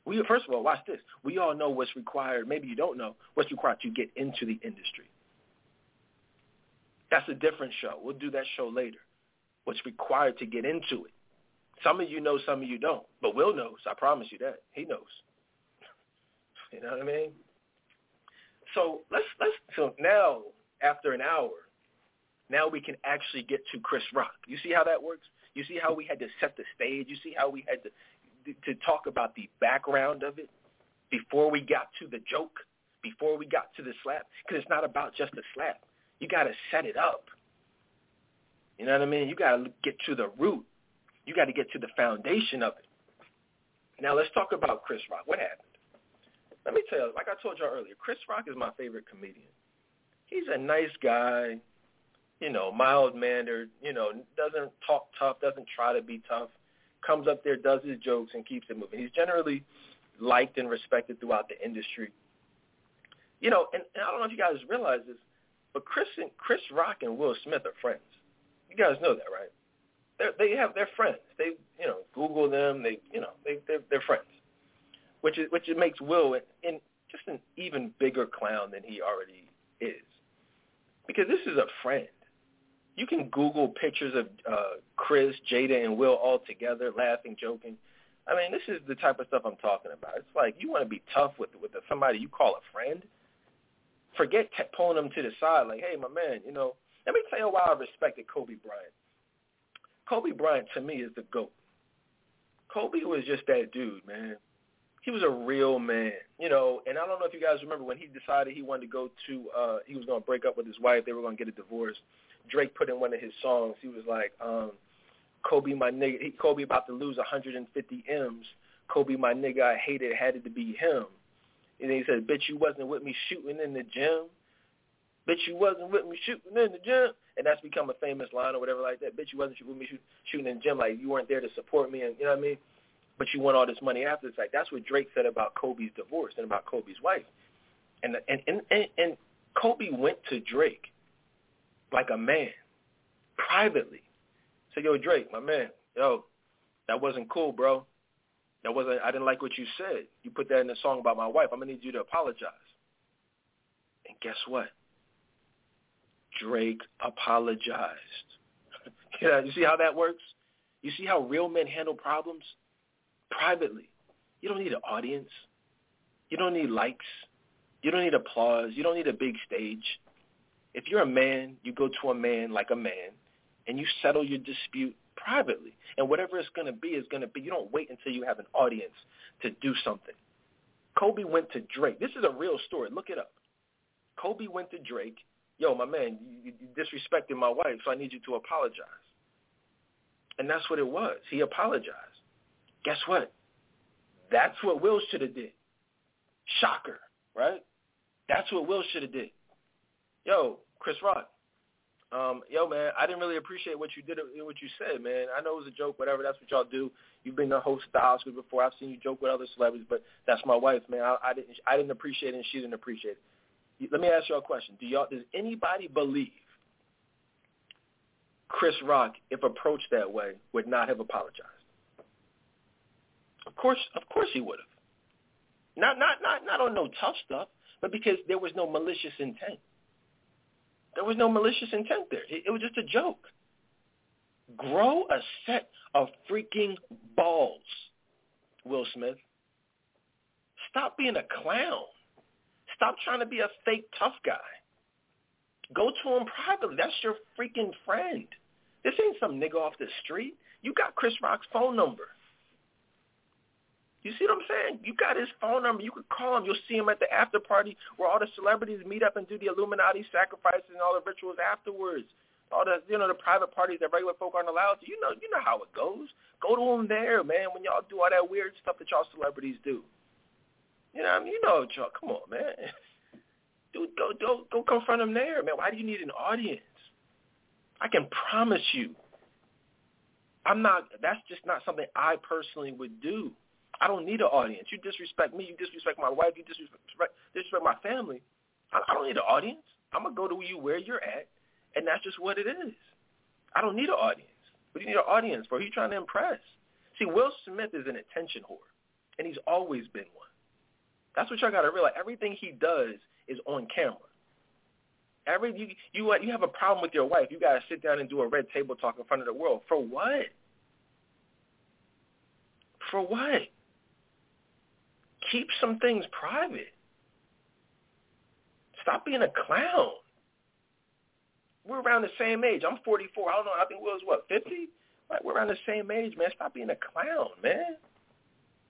We first of all, watch this. We all know what's required. Maybe you don't know what's required to get into the industry. That's a different show. We'll do that show later. What's required to get into it. Some of you know, some of you don't. But Will knows. I promise you that. He knows. <laughs> you know what I mean? So let's let's so now after an hour, now we can actually get to Chris Rock. You see how that works? You see how we had to set the stage? You see how we had to to talk about the background of it before we got to the joke, before we got to the slap? Because it's not about just the slap. You got to set it up. You know what I mean? You got to get to the root. You got to get to the foundation of it. Now let's talk about Chris Rock. What happened? Let me tell you, like I told y'all earlier, Chris Rock is my favorite comedian he's a nice guy, you know, mild mannered, you know, doesn't talk tough, doesn't try to be tough, comes up there, does his jokes, and keeps it moving. He's generally liked and respected throughout the industry. You know, and, and I don't know if you guys realize this, but Chris and Chris Rock and Will Smith are friends. You guys know that, right? They're, they have they're friends. They you know Google them. They you know they they're, they're friends, which is which it makes Will in, in just an even bigger clown than he already is because this is a friend. You can Google pictures of uh, Chris, Jada, and Will all together, laughing, joking. I mean, this is the type of stuff I'm talking about. It's like you want to be tough with with somebody you call a friend. Forget t- pulling them to the side, like, hey, my man, you know. Let me tell you why I respected Kobe Bryant. Kobe Bryant to me is the goat. Kobe was just that dude, man he was a real man, you know. And I don't know if you guys remember when he decided he wanted to go to, uh, he was going to break up with his wife. They were going to get a divorce. Drake put in one of his songs. He was like, um, "Kobe, my nigga, he, Kobe about to lose 150 m's. Kobe, my nigga, I hated, had it to be him." And then he said, "Bitch, you wasn't with me shooting in the gym. Bitch, you wasn't with me shooting in the gym." And that's become a famous line or whatever like that. Bitch, you wasn't with me shoot, shooting in the gym. Like you weren't there to support me, and you know what I mean but you want all this money after the fact. That's what Drake said about Kobe's divorce and about Kobe's wife. And and and and, and Kobe went to Drake like a man, privately. Said, "Yo, Drake, my man, yo, that wasn't cool, bro. That wasn't. I didn't like what you said. You put that in the song about my wife. I'm gonna need you to apologize." And guess what? Drake apologized. <laughs> you see how that works? You see how real men handle problems? Privately. You don't need an audience. You don't need likes. You don't need applause. You don't need a big stage. If you're a man, you go to a man like a man, and you settle your dispute privately. And whatever it's going to be is going to be. You don't wait until you have an audience to do something. Kobe went to Drake. This is a real story. Look it up. Kobe went to Drake. Yo, my man, you, you disrespected my wife, so I need you to apologize. And that's what it was. He apologized. Guess what? That's what Will should have did. Shocker, right? That's what Will should have did. Yo, Chris Rock. Um, yo, man, I didn't really appreciate what you did, what you said, man. I know it was a joke, whatever. That's what y'all do. You've been the host of the Oscars before. I've seen you joke with other celebrities, but that's my wife, man. I, I didn't, I didn't appreciate it, and she didn't appreciate it. Let me ask y'all a question. Do y'all, does anybody believe Chris Rock, if approached that way, would not have apologized? Of course, of course he would have. Not, not, not, not on no tough stuff, but because there was no malicious intent. There was no malicious intent there. It, it was just a joke. Grow a set of freaking balls, Will Smith. Stop being a clown. Stop trying to be a fake tough guy. Go to him privately. That's your freaking friend. This ain't some nigga off the street. You got Chris Rock's phone number. You see what I'm saying? You got his phone number. You could call him. You'll see him at the after party where all the celebrities meet up and do the Illuminati sacrifices and all the rituals afterwards. All the you know the private parties that regular folk aren't allowed to. You know you know how it goes. Go to him there, man. When y'all do all that weird stuff that y'all celebrities do. You know I mean? You know y'all. Come on, man. <laughs> Dude, go go go confront him there, man. Why do you need an audience? I can promise you. I'm not. That's just not something I personally would do. I don't need an audience. You disrespect me. You disrespect my wife. You disrespect disrespect my family. I, I don't need an audience. I'm gonna go to you where you're at, and that's just what it is. I don't need an audience. What do you need an audience for? Who you trying to impress? See, Will Smith is an attention whore, and he's always been one. That's what y'all got to realize. Everything he does is on camera. Every you you you have a problem with your wife, you got to sit down and do a red table talk in front of the world. For what? For what? Keep some things private. Stop being a clown. We're around the same age. I'm 44. I don't know. I think Will's what 50. Like we're around the same age, man. Stop being a clown, man.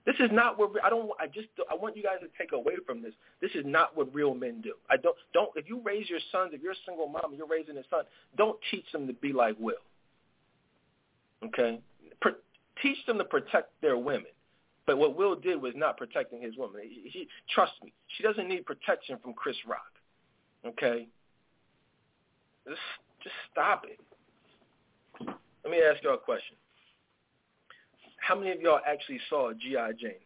This is not what I don't. I just I want you guys to take away from this. This is not what real men do. I don't don't. If you raise your sons, if you're a single mom, and you're raising a son. Don't teach them to be like Will. Okay, Pro- teach them to protect their women. But what Will did was not protecting his woman. He, he, trust me, she doesn't need protection from Chris Rock. Okay? Just, just stop it. Let me ask y'all a question. How many of y'all actually saw G.I. Jane?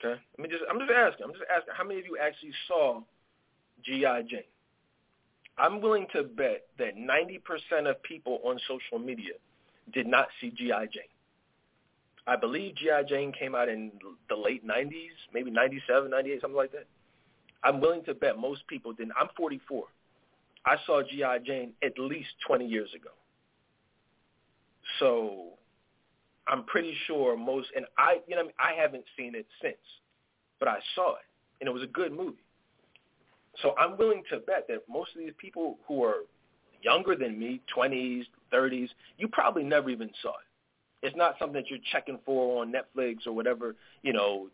Okay? Let me just, I'm just asking. I'm just asking. How many of you actually saw G.I. Jane? I'm willing to bet that 90% of people on social media did not see G.I. Jane. I believe G.I. Jane came out in the late 90s, maybe 97, 98, something like that. I'm willing to bet most people didn't. I'm 44. I saw G.I. Jane at least 20 years ago. So I'm pretty sure most, and I, you know, I haven't seen it since, but I saw it, and it was a good movie. So I'm willing to bet that most of these people who are younger than me, 20s, 30s, you probably never even saw it. It's not something that you're checking for on Netflix or whatever, you know,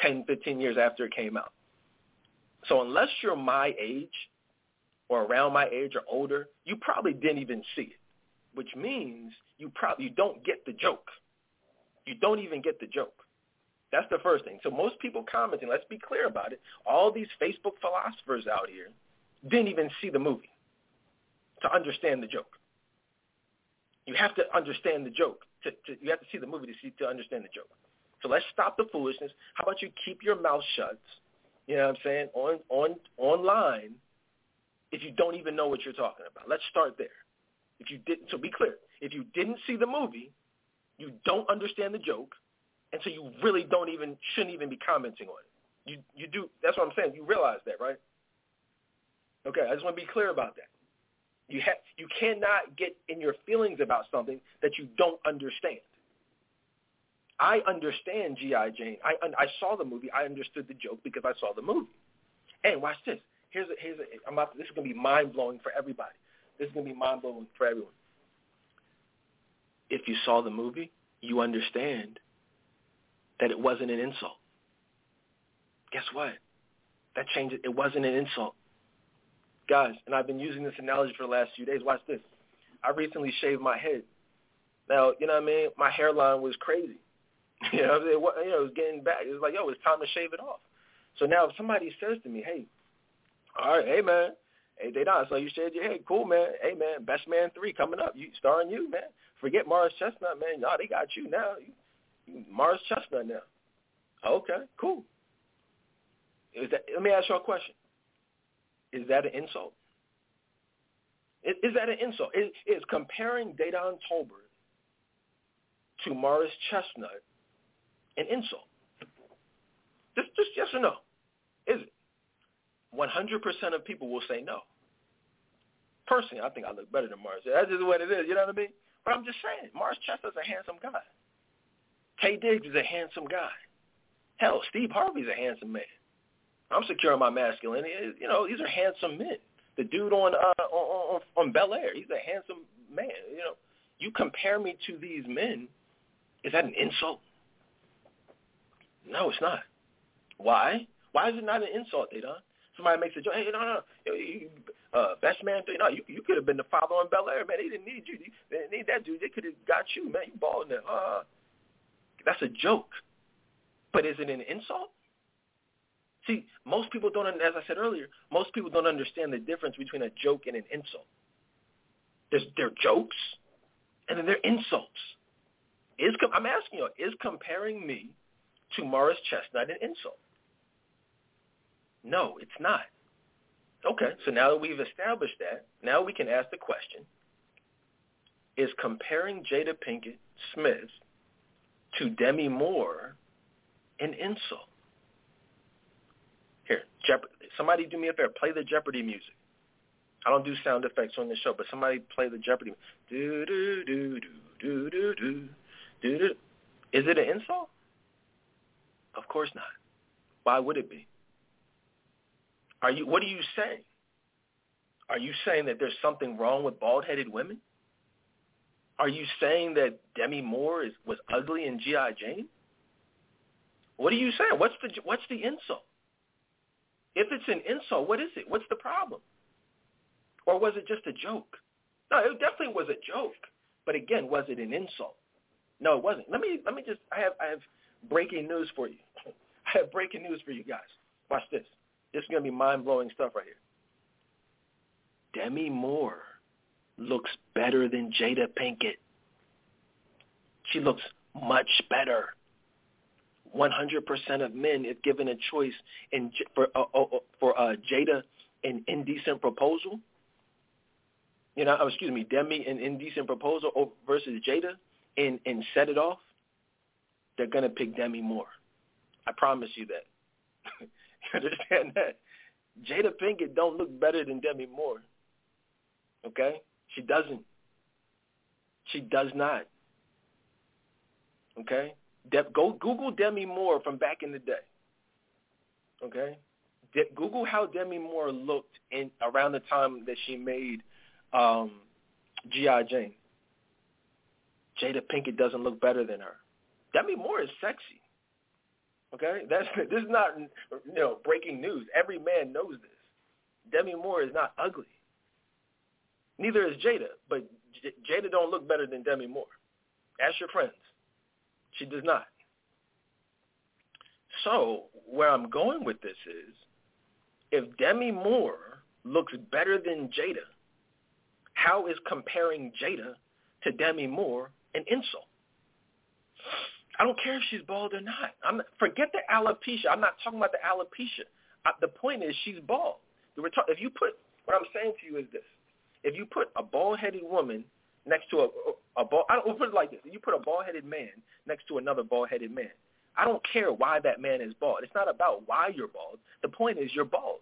10, 15 years after it came out. So unless you're my age or around my age or older, you probably didn't even see it, which means you probably you don't get the joke. You don't even get the joke. That's the first thing. So most people commenting, let's be clear about it, all these Facebook philosophers out here didn't even see the movie to understand the joke. You have to understand the joke to, to you have to see the movie to see to understand the joke. So let's stop the foolishness. How about you keep your mouth shut? You know what I'm saying? On on online, if you don't even know what you're talking about. Let's start there. If you didn't, so be clear. If you didn't see the movie, you don't understand the joke, and so you really don't even shouldn't even be commenting on it. You you do. That's what I'm saying. You realize that, right? Okay, I just want to be clear about that. You have you cannot get in your feelings about something that you don't understand. I understand G.I. Jane. I I saw the movie. I understood the joke because I saw the movie. And watch this. Here's a, here's a, I'm about this is going to be mind blowing for everybody. This is going to be mind blowing for everyone. If you saw the movie, you understand that it wasn't an insult. Guess what? That changes. It wasn't an insult. Guys, and I've been using this analogy for the last few days. Watch this. I recently shaved my head. Now, you know what I mean? My hairline was crazy. <laughs> You know, it, you know, it was getting back. It was like, yo, it's time to shave it off. So now if somebody says to me, hey, all right, hey, man, Hey, they not. So you said, hey, cool, man. Hey, man, Best Man 3 coming up. You Starring you, man. Forget Morris Chestnut, man. Nah, they got you now. You, you Morris Chestnut now. Okay, cool. Is that, let me ask you a question. Is that an insult? Is, is that an insult? Is, is comparing Dedan Tolbert to Morris Chestnut an insult? Just, just yes or no. Is it? 100% of people will say no. Personally, I think I look better than Morris. That's just what it is. You know what I mean? But I'm just saying, Morris Chestnut's a handsome guy. Taye Diggs is a handsome guy. Hell, Steve Harvey's a handsome man. I'm secure in my masculinity. You know, these are handsome men. The dude on uh, on, on, on Bel Air, he's a handsome man. You know, you compare me to these men, is that an insult? No, it's not. Why? Why is it not an insult, Dedan? Somebody makes a joke. Hey, no, no, no. Uh, best man, no, you you could have been the father on Bel Air, man. They didn't need you. They didn't need that dude. They could have got you, man. You balling there. Uh, that's a joke. But is it an insult? See, most people don't, as I said earlier, most people don't understand the difference between a joke and an insult. There's, they're jokes, and then they're insults. Is I'm asking you, is comparing me to Morris Chestnut an insult? No, it's not. Okay, so now that we've established that, now we can ask the question, is comparing Jada Pinkett Smith to Demi Moore an insult? Here, Jeopardy. Somebody do me a favor. Play the Jeopardy music. I don't do sound effects on the show, but somebody play the Jeopardy. Do do do do do do do do do. Is it an insult? Of course not. Why would it be? Are you? What are you saying? Are you saying that there's something wrong with bald-headed women? Are you saying that Demi Moore is was ugly in GI Jane? What are you saying? What's the what's the insult? If it's an insult, what is it? What's the problem? Or was it just a joke? No, it definitely was a joke. But again, was it an insult? No, it wasn't. Let me let me just I have I have breaking news for you. <laughs> I have breaking news for you guys. Watch this. This is gonna be mind blowing stuff right here. Demi Moore looks better than Jada Pinkett. She looks much better. 100% of men, if given a choice in, for uh, uh, uh, for uh, Jada in Indecent Proposal, you know, excuse me, Demi in Indecent Proposal versus Jada in, in Set It Off, they're going to pick Demi Moore. I promise you that. <laughs> you understand that? Jada Pinkett don't look better than Demi Moore. Okay? She doesn't. She does not. Okay? De- go Google Demi Moore from back in the day. Okay, De- Google how Demi Moore looked in around the time that she made um, GI Jane. Jada Pinkett doesn't look better than her. Demi Moore is sexy. Okay, that's <laughs> this is not you know breaking news. Every man knows this. Demi Moore is not ugly. Neither is Jada, but J- Jada don't look better than Demi Moore. Ask your friends. She does not. So where I'm going with this is, if Demi Moore looks better than Jada, how is comparing Jada to Demi Moore an insult? I don't care if she's bald or not. I'm forget the alopecia. I'm not talking about the alopecia. I, the point is she's bald. If you put what I'm saying to you is this: if you put a bald-headed woman next to a a ball. I don't put it like this: you put a bald-headed man next to another bald-headed man. I don't care why that man is bald. It's not about why you're bald. The point is you're bald.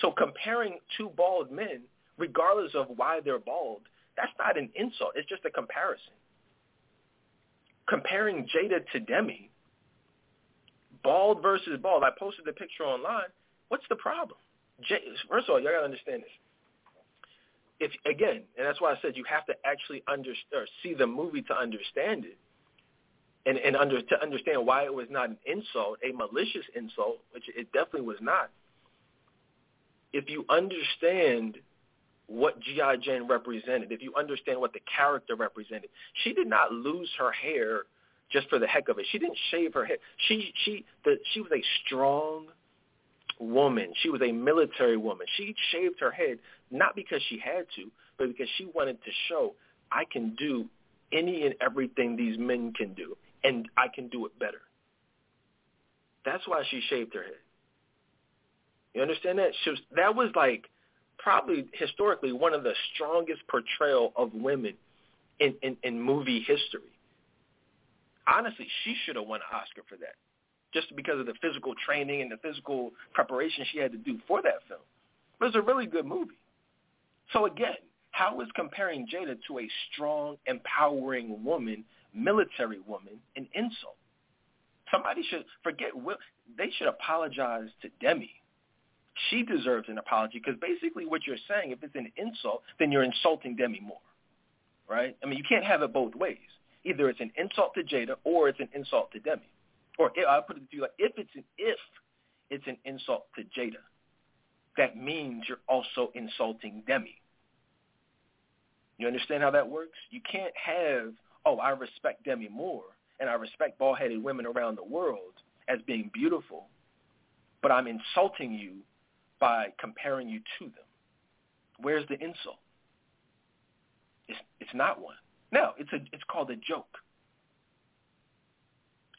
So comparing two bald men, regardless of why they're bald, that's not an insult. It's just a comparison. Comparing Jada to Demi, bald versus bald. I posted the picture online. What's the problem? J- First of all, y'all got to understand this if again, and that's why I said you have to actually under, or see the movie to understand it, and and under to understand why it was not an insult, a malicious insult, which it definitely was not. If you understand what G.I. Jane represented, if you understand what the character represented, she did not lose her hair just for the heck of it. She didn't shave her head. She she the she was a strong, woman. She was a military woman. She shaved her head not because she had to, but because she wanted to show I can do any and everything these men can do, and I can do it better. That's why she shaved her head. You understand that? She was, that was like probably historically one of the strongest portrayal of women in, in, in movie history. Honestly, she should have won an Oscar for that, just because of the physical training and the physical preparation she had to do for that film. But it's a really good movie. So again, how is comparing Jada to a strong, empowering woman, military woman, an insult? Somebody should forget. They should apologize to Demi. She deserves an apology because basically what you're saying, if it's an insult, then you're insulting Demi Moore, right? I mean, you can't have it both ways. Either it's an insult to Jada or it's an insult to Demi. Or I'll put it to you like, if it's an if it's an insult to Jada, that means you're also insulting Demi. You understand how that works? You can't have, oh, I respect Demi Moore and I respect bald-headed women around the world as being beautiful, but I'm insulting you by comparing you to them. Where's the insult? It's, it's not one. No, it's a it's called a joke.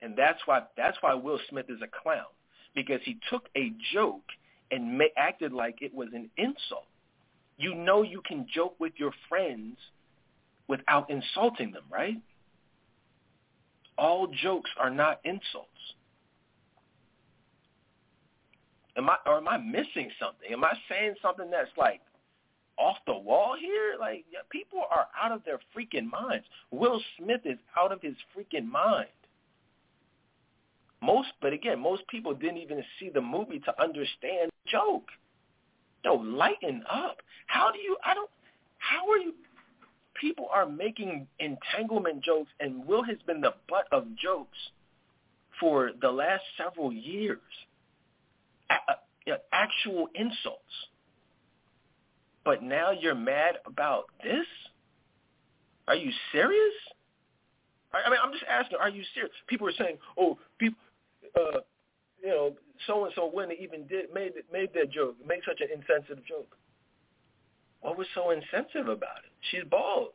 And that's why that's why Will Smith is a clown because he took a joke and ma- acted like it was an insult. You know you can joke with your friends without insulting them, right? All jokes are not insults. Am I or am I missing something? Am I saying something that's like off the wall here? Like people are out of their freaking minds. Will Smith is out of his freaking mind. Most, but again, most people didn't even see the movie to understand the joke. Yo, lighten up. How do you? I don't. How are you? People are making entanglement jokes, and Will has been the butt of jokes for the last several years. A, actual insults. But now you're mad about this? Are you serious? I mean, I'm just asking, are you serious? People are saying, oh, people, uh, you know, so and so they even did made made that joke, made such an insensitive joke. What was so insensitive about it? She's bald.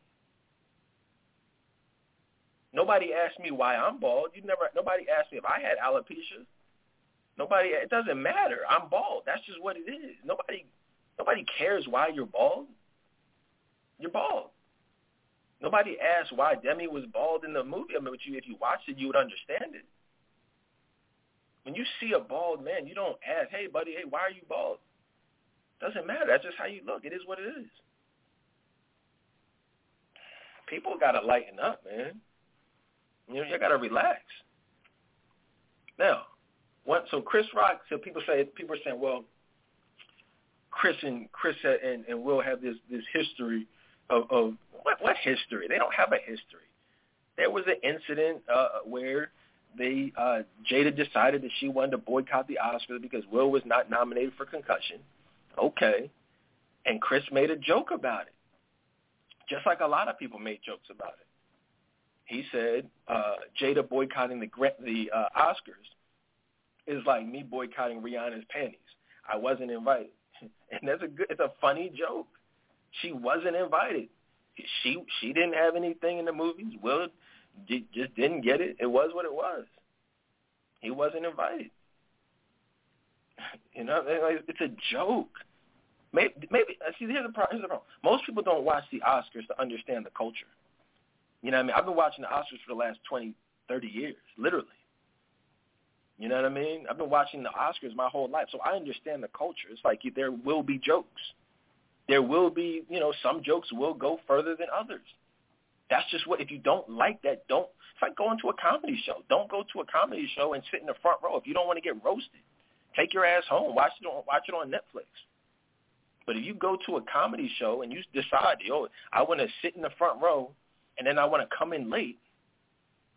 Nobody asked me why I'm bald. You never. Nobody asked me if I had alopecia. Nobody. It doesn't matter. I'm bald. That's just what it is. Nobody. Nobody cares why you're bald. You're bald. Nobody asked why Demi was bald in the movie. I mean, you, if you watched it, you would understand it. When you see a bald man, you don't ask, hey, buddy, hey, why are you bald? Doesn't matter. That's just how you look. It is what it is. People got to lighten up, man. You know, you got to relax. Now, what, so Chris Rock, so people say, people are saying, well, Chris and Chris and, and Will have this, this history of, of what, what history? They don't have a history. There was an incident uh, where they uh, Jada decided that she wanted to boycott the Oscars because Will was not nominated for Concussion. Okay, and Chris made a joke about it, just like a lot of people made jokes about it. He said uh, Jada boycotting the the uh, Oscars is like me boycotting Rihanna's panties. I wasn't invited, <laughs> and that's a good. It's a funny joke. She wasn't invited. She she didn't have anything in the movies. Will just didn't get it. It was what it was. He wasn't invited. You know, it's a joke. Maybe, maybe see here's the problem. Here's the problem. Most people don't watch the Oscars to understand the culture. You know what I mean? I've been watching the Oscars for the last twenty, thirty years, literally. You know what I mean? I've been watching the Oscars my whole life, so I understand the culture. It's like there will be jokes. There will be, you know, some jokes will go further than others. That's just what. If you don't like that, don't. It's like going to a comedy show. Don't go to a comedy show and sit in the front row if you don't want to get roasted. Take your ass home. Watch it on watch it on Netflix. But if you go to a comedy show and you decide, yo, I want to sit in the front row, and then I want to come in late.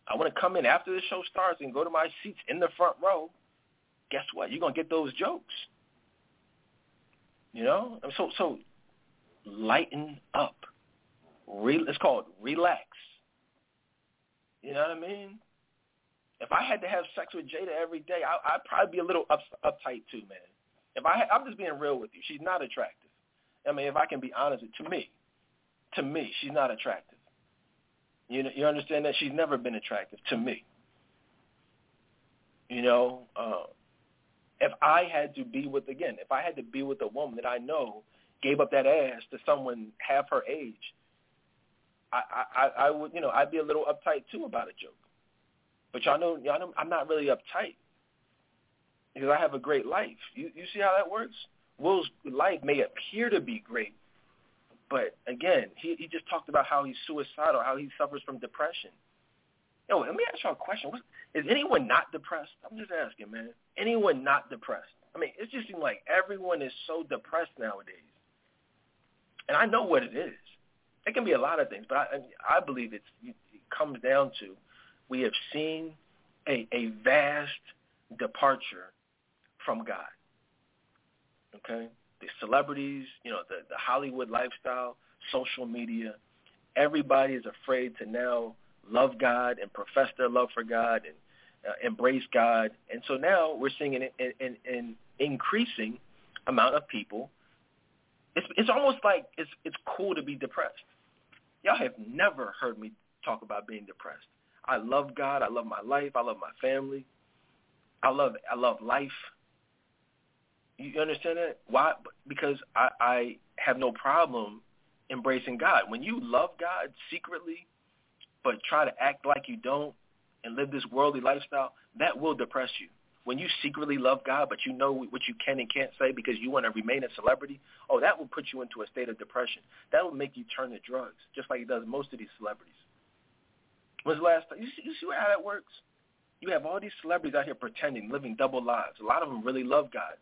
I want to come in after the show starts and go to my seats in the front row. Guess what? You're gonna get those jokes. You know, so so lighten up. Re- it's called relax. You know what I mean? If I had to have sex with Jada every day, I, I'd probably be a little up, uptight too, man. If I, I'm just being real with you. She's not attractive. I mean, if I can be honest, to me, to me, she's not attractive. You know, you understand that she's never been attractive to me. You know, uh, if I had to be with again, if I had to be with a woman that I know gave up that ass to someone half her age, I, I, I would, you know, I'd be a little uptight too about a joke. But y'all know, y'all know, I'm not really uptight because I have a great life. You, you see how that works? Will's life may appear to be great, but again, he, he just talked about how he's suicidal, how he suffers from depression. Yo, let me ask y'all a question. Is anyone not depressed? I'm just asking, man. Anyone not depressed? I mean, it just seems like everyone is so depressed nowadays. And I know what it is. It can be a lot of things, but I, I believe it's, it comes down to we have seen a, a vast departure from God. Okay? The celebrities, you know, the, the Hollywood lifestyle, social media, everybody is afraid to now love God and profess their love for God and uh, embrace God. And so now we're seeing an, an, an increasing amount of people. It's, it's almost like it's, it's cool to be depressed. Y'all have never heard me talk about being depressed. I love God. I love my life. I love my family. I love I love life. You understand that? Why? Because I, I have no problem embracing God. When you love God secretly, but try to act like you don't and live this worldly lifestyle, that will depress you. When you secretly love God, but you know what you can and can't say because you want to remain a celebrity, oh, that will put you into a state of depression. That will make you turn to drugs, just like it does most of these celebrities. When's the last time? You see, you see how that works? You have all these celebrities out here pretending, living double lives. A lot of them really love God.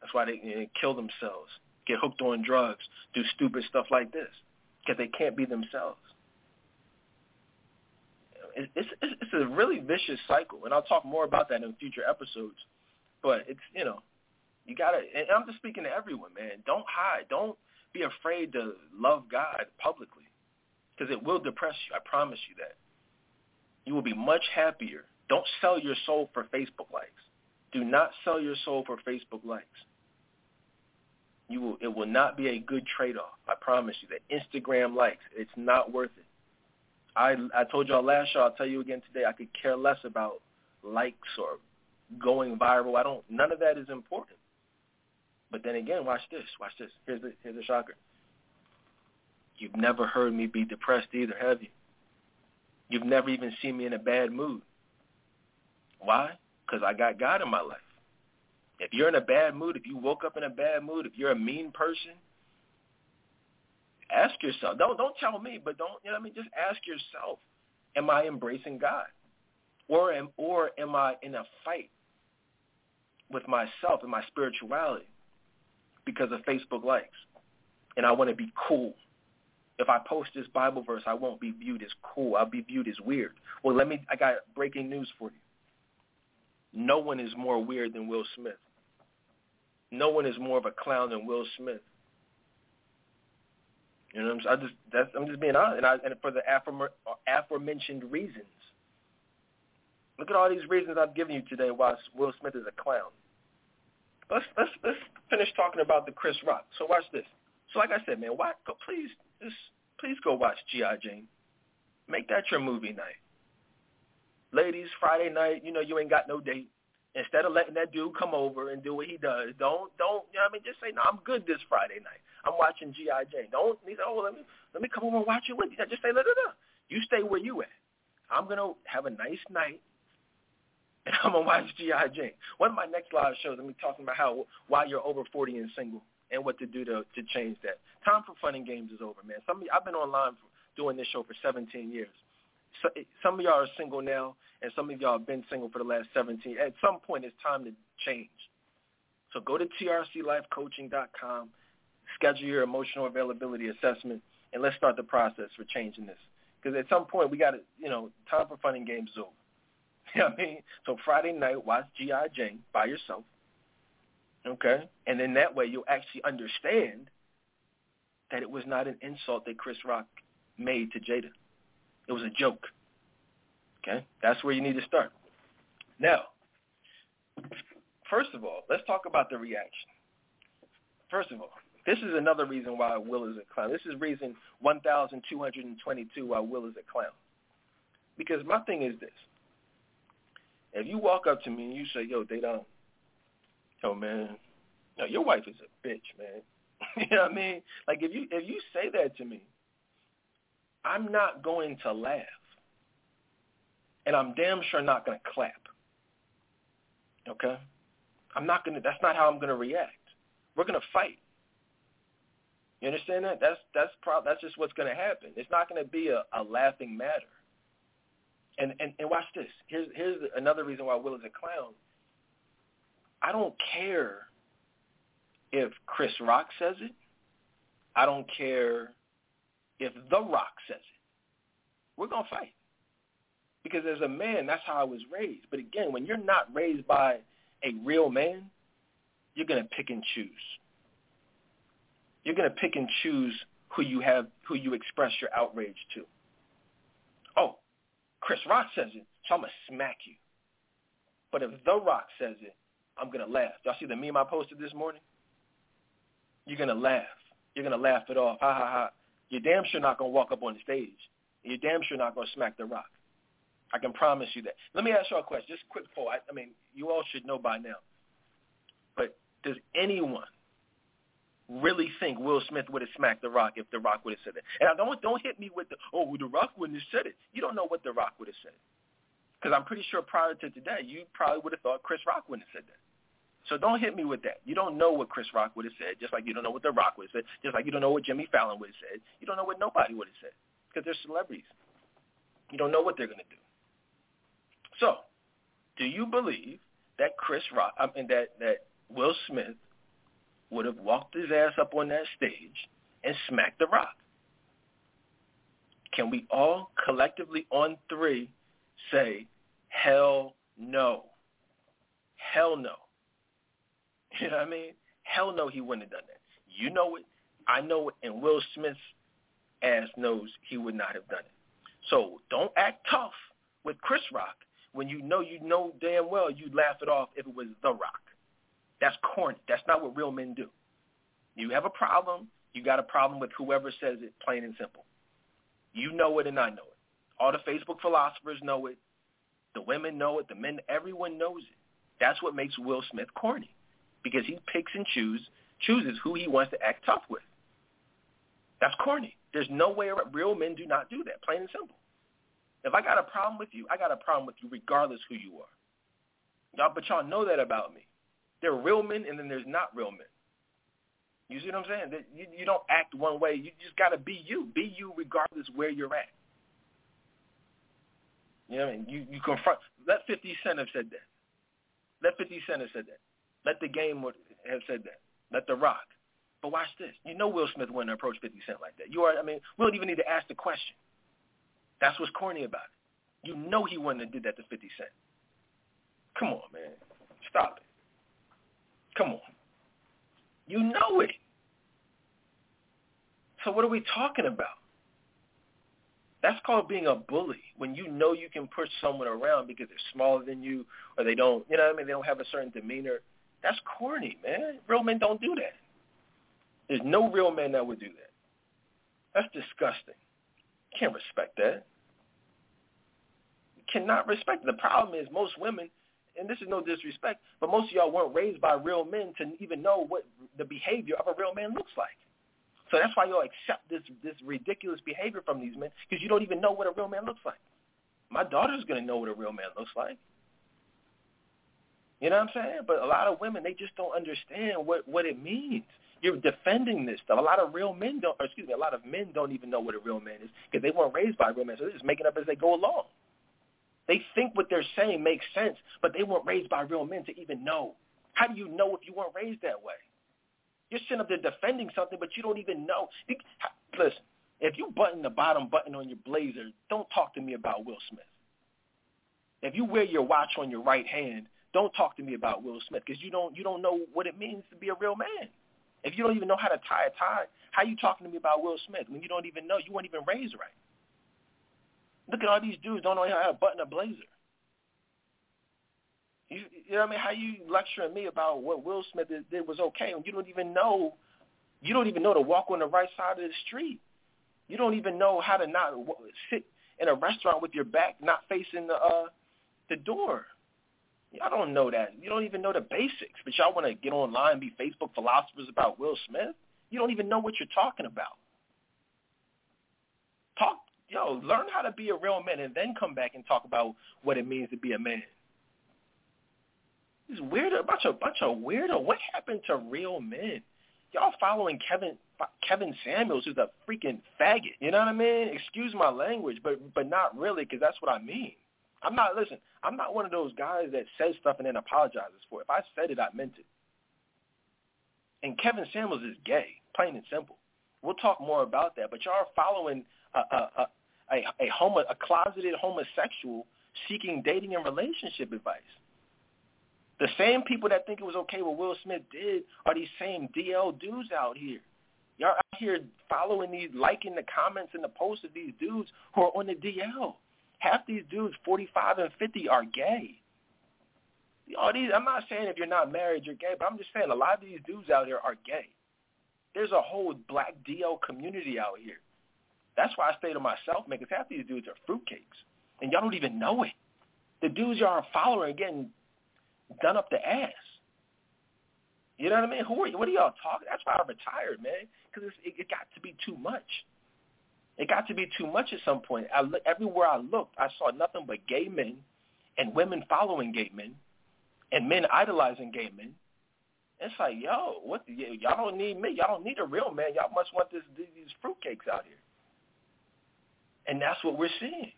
That's why they know, kill themselves, get hooked on drugs, do stupid stuff like this, because they can't be themselves it's, it's it's a really vicious cycle, and I'll talk more about that in future episodes. But it's you know, you gotta. And I'm just speaking to everyone, man. Don't hide. Don't be afraid to love God publicly, because it will depress you. I promise you that. You will be much happier. Don't sell your soul for Facebook likes. Do not sell your soul for Facebook likes. You will. It will not be a good trade-off. I promise you that. Instagram likes. It's not worth it. I I told y'all last show. I'll tell you again today. I could care less about likes or going viral. I don't. None of that is important. But then again, watch this. Watch this. Here's the here's the shocker. You've never heard me be depressed either, have you? You've never even seen me in a bad mood. Why? Because I got God in my life. If you're in a bad mood, if you woke up in a bad mood, if you're a mean person, ask yourself. Don't don't tell me, but don't you know what I mean? Just ask yourself, am I embracing God? Or am or am I in a fight with myself and my spirituality because of Facebook likes? And I want to be cool. If I post this Bible verse, I won't be viewed as cool. I'll be viewed as weird. Well, let me I got breaking news for you. No one is more weird than Will Smith. No one is more of a clown than Will Smith. You know, what I'm, I just that's I'm just being honest, and, I, and for the aforementioned reasons. Look at all these reasons I've given you today why Will Smith is a clown. Let's let's let's finish talking about the Chris Rock. So watch this. So like I said, man, why go please just please go watch G.I. Jane. Make that your movie night. Ladies, Friday night, you know you ain't got no date. Instead of letting that dude come over and do what he does, don't don't you know what I mean? Just say, no, I'm good this Friday night. I'm watching G.I. Jane. Don't he said, oh, let me let me come over and watch it with you. Just say, no, no, no. You stay where you at. I'm gonna have a nice night, and I'm gonna watch G.I. Jane. One of my next live shows, I'm talking about how why you're over 40 and single and what to do to to change that. Time for fun and games is over, man. Some I've been online for, doing this show for 17 years. So, some of y'all are single now, and some of y'all have been single for the last 17. At some point, it's time to change. So go to trclifecoaching.com schedule your emotional availability assessment, and let's start the process for changing this. Because at some point we got to, you know, time for fun and games is over. <laughs> You know what I mean? So Friday night, watch G.I. Jane by yourself. Okay? And then that way you'll actually understand that it was not an insult that Chris Rock made to Jada. It was a joke. Okay? That's where you need to start. Now, first of all, let's talk about the reaction. First of all, this is another reason why Will is a clown. This is reason 1,222 why Will is a clown. Because my thing is this. If you walk up to me and you say, yo, they don't, yo, man, no, your wife is a bitch, man. <laughs> you know what I mean? Like if you if you say that to me, I'm not going to laugh. And I'm damn sure not going to clap. Okay? I'm not going to that's not how I'm going to react. We're going to fight. You understand that? That's that's pro- that's just what's going to happen. It's not going to be a, a laughing matter. And, and and watch this. Here's here's another reason why Will is a clown. I don't care if Chris Rock says it. I don't care if The Rock says it. We're going to fight. Because as a man, that's how I was raised. But again, when you're not raised by a real man, you're going to pick and choose. You're going to pick and choose who you have, who you express your outrage to. Oh, Chris Rock says it, so I'm going to smack you. But if The Rock says it, I'm going to laugh. Y'all see the meme I posted this morning? you're gonna laugh. You're gonna laugh it off. Ha ha ha. You're damn sure not gonna walk up on the stage. You're damn sure not gonna smack the rock. I can promise you that. Let me ask you a question. Just quick poll. I, I mean, you all should know by now. But does anyone really think Will Smith would have smacked The Rock if The Rock would have said it? And I don't don't hit me with the oh, The Rock wouldn't have said it. You don't know what The Rock would have said. Because I'm pretty sure prior to today, you probably would have thought Chris Rock wouldn't have said that. So don't hit me with that. You don't know what Chris Rock would have said, just like you don't know what The Rock would have said, just like you don't know what Jimmy Fallon would have said. You don't know what nobody would have said because they're celebrities. You don't know what they're going to do. So, do you believe that Chris Rock, I mean that that Will Smith would have walked his ass up on that stage and smacked The Rock? Can we all collectively on three say, hell no? Hell no. <laughs> You know what I mean? Hell no, he wouldn't have done that. You know it. I know it. And Will Smith's ass knows he would not have done it. So don't act tough with Chris Rock when you know you know damn well you'd laugh it off if it was The Rock. That's corny. That's not what real men do. You have a problem. You got a problem with whoever says it, plain and simple. You know it and I know it. All the Facebook philosophers know it. The women know it. The men, everyone knows it. That's what makes Will Smith corny because he picks and choose, chooses who he wants to act tough with. That's corny. There's no way around. Real men do not do that, plain and simple. If I got a problem with you, I got a problem with you regardless who you are. Y'all, but y'all know that about me. There are real men and then there's not real men. You see what I'm saying? That you, you don't act one way. You just got to be you. Be you regardless where you're at. You know what I mean? You, you confront. Let 50 Cent have said that. Let 50 Cent have said that. Let the game have said that. Let the rock. But watch this. You know Will Smith wouldn't approach 50 Cent like that. You are, I mean, we don't even need to ask the question. That's what's corny about it. You know he wouldn't have did that to 50 Cent. Come on, man. Stop it. Come on. You know it. So what are we talking about? That's called being a bully. When you know you can push someone around because they're smaller than you or they don't, you know what I mean, they don't have a certain demeanor that's corny, man. Real men don't do that. There's no real man that would do that. That's disgusting. Can't respect that. Cannot respect it. The problem is most women, and this is no disrespect, but most of y'all weren't raised by real men to even know what the behavior of a real man looks like. So that's why y'all accept this this ridiculous behavior from these men because you don't even know what a real man looks like. My daughter's to know what a real man looks like. You know what I'm saying? But a lot of women, they just don't understand what, what it means. You're defending this stuff. A lot of real men don't, or excuse me, a lot of men don't even know what a real man is because they weren't raised by real men, so they're just making up as they go along. They think what they're saying makes sense, but they weren't raised by real men to even know. How do you know if you weren't raised that way? You're sitting up there defending something, but you don't even know. Listen, if you button the bottom button on your blazer, don't talk to me about Will Smith. If you wear your watch on your right hand, don't talk to me about Will Smith because you don't you don't know what it means to be a real man. If you don't even know how to tie a tie, how you talking to me about Will Smith when you don't even know you weren't even raised right? Look at all these dudes don't know how to button a blazer. You, you know what I mean? How you lecturing me about what Will Smith did, did was okay when you don't even know, you don't even know to walk on the right side of the street. You don't even know how to not sit in a restaurant with your back not facing the uh, the door. Y'all don't know that. You don't even know the basics, but y'all want to get online and be Facebook philosophers about Will Smith. You don't even know what you're talking about. Talk, yo, learn how to be a real man, and then come back and talk about what it means to be a man. This weird, a bunch of bunch of weirdo. What happened to real men? Y'all following Kevin Kevin Samuels, who's a freaking faggot. You know what I mean? Excuse my language, but but not really, because that's what I mean. I'm not listen. I'm not one of those guys that says stuff and then apologizes for it. If I said it, I meant it. And Kevin Samuels is gay, plain and simple. We'll talk more about that. But y'all are following a a a, a, a, homo, a closeted homosexual seeking dating and relationship advice. The same people that think it was okay what Will Smith did are these same DL dudes out here. Y'all out here following these, liking the comments and the posts of these dudes who are on the DL. Half these dudes, 45 and 50, are gay. All these, I'm not saying if you're not married, you're gay, but I'm just saying a lot of these dudes out here are gay. There's a whole black DL community out here. That's why I stay to myself, man, because half these dudes are fruitcakes, and y'all don't even know it. The dudes y'all are following are getting done up the ass. You know what I mean? Who are you? What are y'all talking? That's why I retired, man, because it, it got to be too much. It got to be too much at some point. I look, everywhere I looked, I saw nothing but gay men and women following gay men and men idolizing gay men. It's like, yo, what? The, y'all don't need me. Y'all don't need a real man. Y'all must want this these fruitcakes out here. And that's what we're seeing.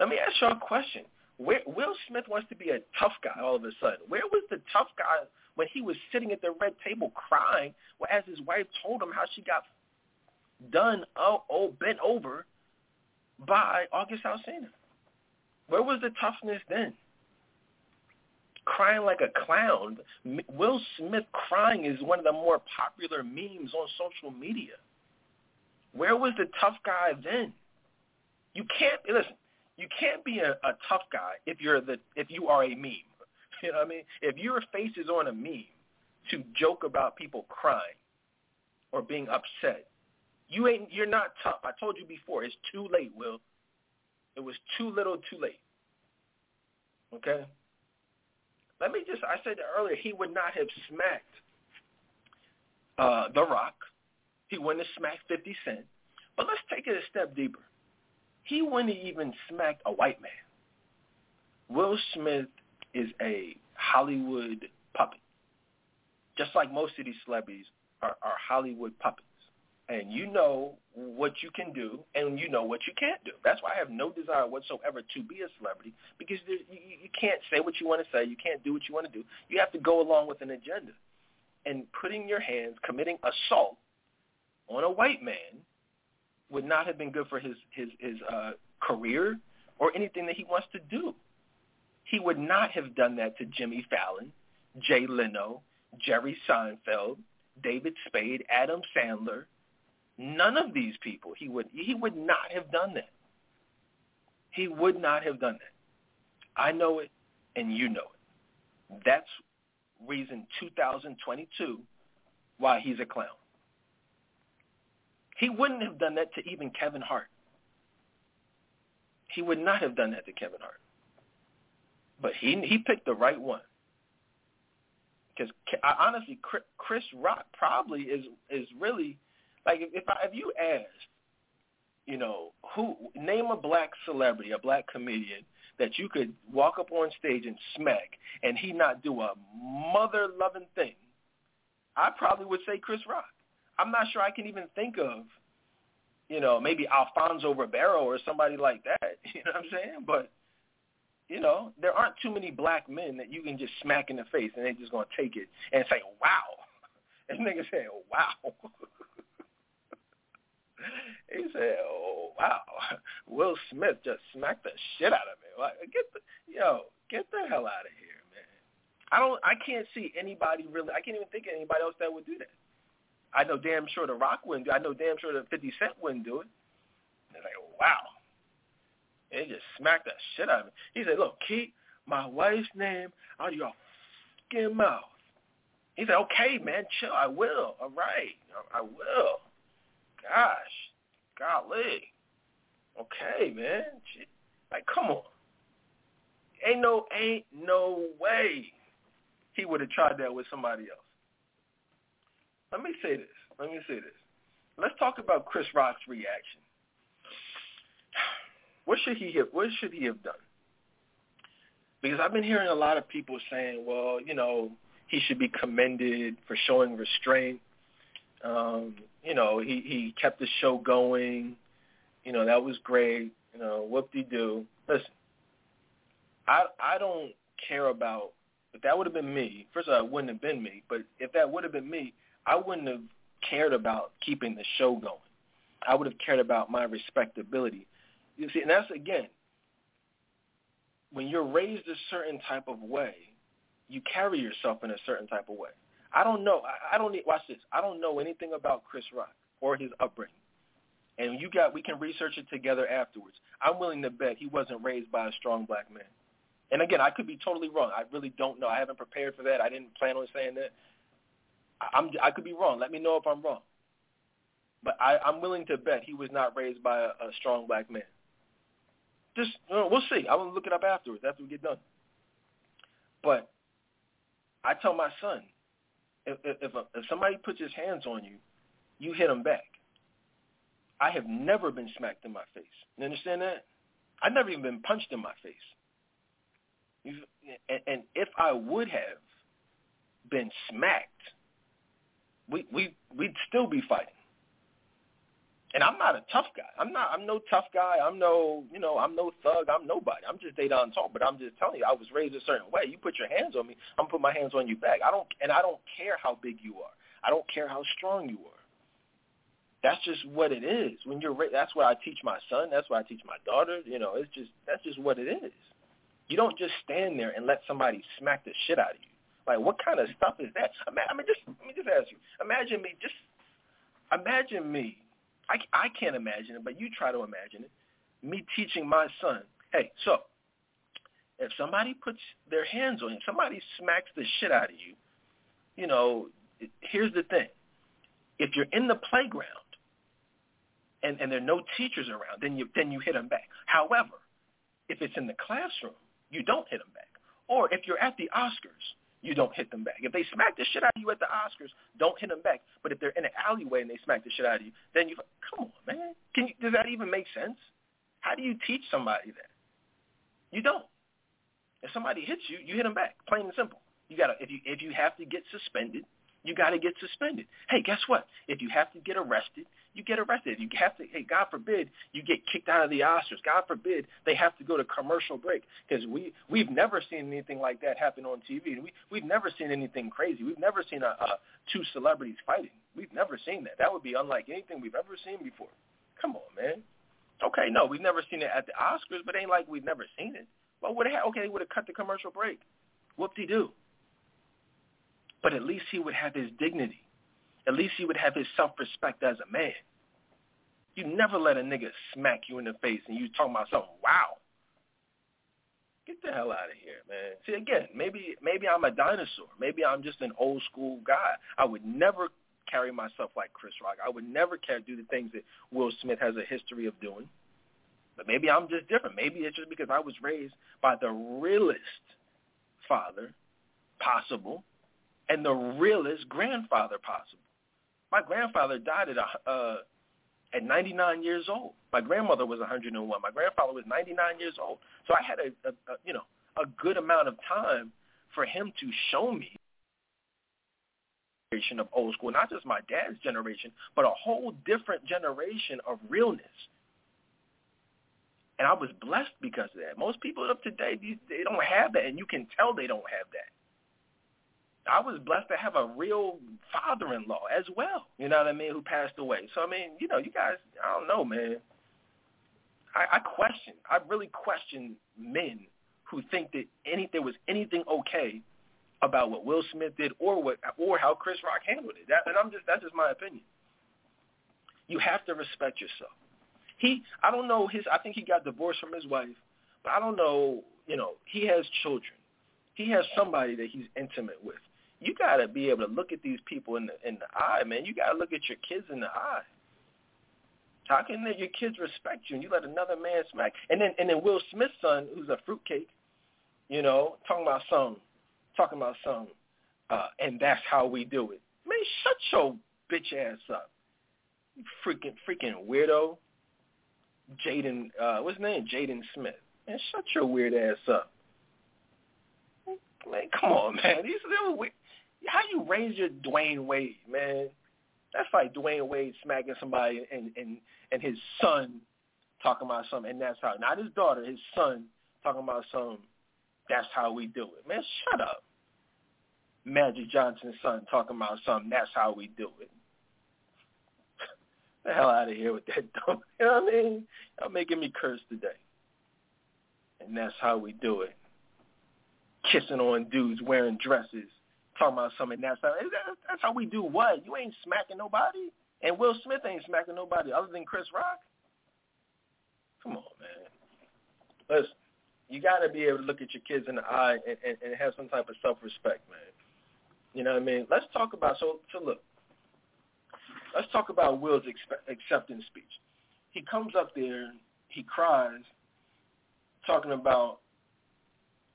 Let me ask y'all a question. Where, Will Smith wants to be a tough guy all of a sudden. Where was the tough guy when he was sitting at the red table crying as his wife told him how she got done, oh, oh, bent over by August Alsina. Where was the toughness then? Crying like a clown. Will Smith crying is one of the more popular memes on social media. Where was the tough guy then? You can't listen. You can't be a, a tough guy if you're the if you are a meme. <laughs> You know what I mean? If your face is on a meme to joke about people crying or being upset, you ain't you're not tough. I told you before, it's too late, Will. It was too little too late. Okay? Let me just I said earlier he would not have smacked uh The Rock. He wouldn't have smacked fifty Cent. But let's take it a step deeper. He wouldn't have even smacked a white man. Will Smith is a Hollywood puppet. Just like most of these celebrities are, are Hollywood puppets and you know what you can do and you know what you can't do. That's why I have no desire whatsoever to be a celebrity because you, you can't say what you want to say. You can't do what you want to do. You have to go along with an agenda. And putting your hands, committing assault on a white man would not have been good for his, his, his uh, career or anything that he wants to do. He would not have done that to Jimmy Fallon, Jay Leno, Jerry Seinfeld, David Spade, Adam Sandler, None of these people, he would he would not have done that. He would not have done that. I know it, and you know it. That's reason 2022 why he's a clown. He wouldn't have done that to even Kevin Hart. He would not have done that to Kevin Hart. But he he picked the right one. Because honestly, Chris Rock probably is is really like if I, if you asked, you know, who name a black celebrity, a black comedian that you could walk up on stage and smack and he not do a mother loving thing, I probably would say Chris Rock. I'm not sure I can even think of, you know, maybe Alfonso Ribeiro or somebody like that. <laughs> You know what I'm saying? But you know, there aren't too many black men that you can just smack in the face and they're just gonna take it and say, "Wow," <laughs> and niggas say, "Wow." <laughs> he said, "Oh wow, Will Smith just smacked the shit out of me. Like, get the yo, get the hell out of here, man. I don't, I can't see anybody really. I can't even think of anybody else that would do that. I know damn sure the Rock wouldn't do. I know damn sure the Fifty Cent wouldn't do it. They're like, wow, they just smacked the shit out of me. He said, look, keep my wife's name out of your fucking mouth. He said, okay, man, chill. I will. All right. I will. Gosh. Golly. Okay, man. Like, come on. Ain't no, ain't no way he would have tried that with somebody else. Let me say this. Let me say this. Let's talk about Chris Rock's reaction. <sighs> What should he have? What should he have done? Because I've been hearing a lot of people saying, well, you know, he should be commended for showing restraint. Um, you know, he he kept the show going. You know, that was great. You know, whoop-de-doo. Listen, I I don't care about if that would have been me. First of all, it wouldn't have been me. But if that would have been me, I wouldn't have cared about keeping the show going. I would have cared about my respectability. You see, and that's again, when you're raised a certain type of way, you carry yourself in a certain type of way. I don't know. I, I don't need. Watch this. I don't know anything about Chris Rock or his upbringing. And you got. We can research it together afterwards. I'm willing to bet he wasn't raised by a strong black man. And again, I could be totally wrong. I really don't know. I haven't prepared for that. I didn't plan on saying that. I'm. I could be wrong. Let me know if I'm wrong. But I, I'm willing to bet he was not raised by a, a strong black man. Just uh, we'll see. I will look it up afterwards after we get done. But I tell my son, if if, a, if somebody puts his hands on you, you hit him back. I have never been smacked in my face. You understand that? I've never even been punched in my face. And, and if I would have been smacked, we we we'd still be fighting. And I'm not a tough guy. I'm not. I'm no tough guy. I'm no. You know. I'm no thug. I'm nobody. I'm just Dedan Tall. But I'm just telling you, I was raised a certain way. You put your hands on me, I'm gonna put my hands on you back. I don't. And I don't care how big you are. I don't care how strong you are. That's just what it is. When you're. That's what I teach my son. That's what I teach my daughter. You know. It's just. That's just what it is. You don't just stand there and let somebody smack the shit out of you. Like, what kind of stuff is that? I mean, just let me just ask you. Imagine me. Just imagine me I, I can't imagine it, but you try to imagine it. Me teaching my son, hey, so if somebody puts their hands on you, somebody smacks the shit out of you, you know, here's the thing. If you're in the playground and, and there are no teachers around, then you, then you hit them back. However, if it's in the classroom, you don't hit them back. Or if you're at the Oscars you don't hit them back. If they smack the shit out of you at the Oscars, don't hit them back. But if they're in an alleyway and they smack the shit out of you, then you come on, man. Can you, does that even make sense? How do you teach somebody that? You don't. If somebody hits you, you hit them back. Plain and simple. You gotta if you if you have to get suspended, you got to get suspended. Hey, guess what? If you have to get arrested, you get arrested. If You have to, hey, God forbid, you get kicked out of the Oscars. God forbid they have to go to commercial break because we we've never seen anything like that happen on TV. We we've never seen anything crazy. We've never seen a, a two celebrities fighting. We've never seen that. That would be unlike anything we've ever seen before. Come on, man. Okay, no, we've never seen it at the Oscars, but it ain't like we've never seen it. Well, would have okay, would have cut the commercial break. Whoop-de-doo. But at least he would have his dignity. At least he would have his self-respect as a man. You never let a nigga smack you in the face and you talking about something, wow. Get the hell out of here, man. See, again, maybe maybe I'm a dinosaur. Maybe I'm just an old school guy. I would never carry myself like Chris Rock. I would never care do the things that Will Smith has a history of doing. But maybe I'm just different. Maybe it's just because I was raised by the realest father possible and the realest grandfather possible. My grandfather died at a, uh, at 99 years old. My grandmother was 101. My grandfather was 99 years old. So I had a, a, a you know a good amount of time for him to show me generation of old school, not just my dad's generation, but a whole different generation of realness. And I was blessed because of that. Most people up today, they don't have that, and you can tell they don't have that. I was blessed to have a real father-in-law as well. You know what I mean? Who passed away. So I mean, you know, you guys, I don't know, man. I, I question. I really question men who think that any there was anything okay about what Will Smith did or what or how Chris Rock handled it. That, and I'm just that's just my opinion. You have to respect yourself. He, I don't know his. I think he got divorced from his wife, but I don't know you know, he has children. He has somebody that he's intimate with. You got to be able to look at these people in the in the eye, man. You got to look at your kids in the eye. How can your kids respect you and you let another man smack? And then and then Will Smith's son, who's a fruitcake, you know, talking about some, talking about some, uh, and that's how we do it. Man, shut your bitch ass up. You freaking freaking weirdo. Jaden, uh, what's his name? Jaden Smith. Man, shut your weird ass up. Man, come on, man. These little weird. How you raise your Dwyane Wade, man? That's like Dwyane Wade smacking somebody and and and his son talking about something, and that's how not his daughter, his son talking about something. That's how we do it, man. Shut up. Magic Johnson's son talking about something. That's how we do it. <laughs> the hell out of here with that <laughs> dumb. You know what I mean? Y'all making me curse today. And that's how we do it. Kissing on dudes wearing dresses, talking about something. That's how. That's how we do what? You ain't smacking nobody, and Will Smith ain't smacking nobody other than Chris Rock. Come on, man. Listen, you got to be able to look at your kids in the eye and, and, and have some type of self-respect, man. You know what I mean? Let's talk about so so look. Let's talk about Will's acceptance speech. He comes up there, he cries, talking about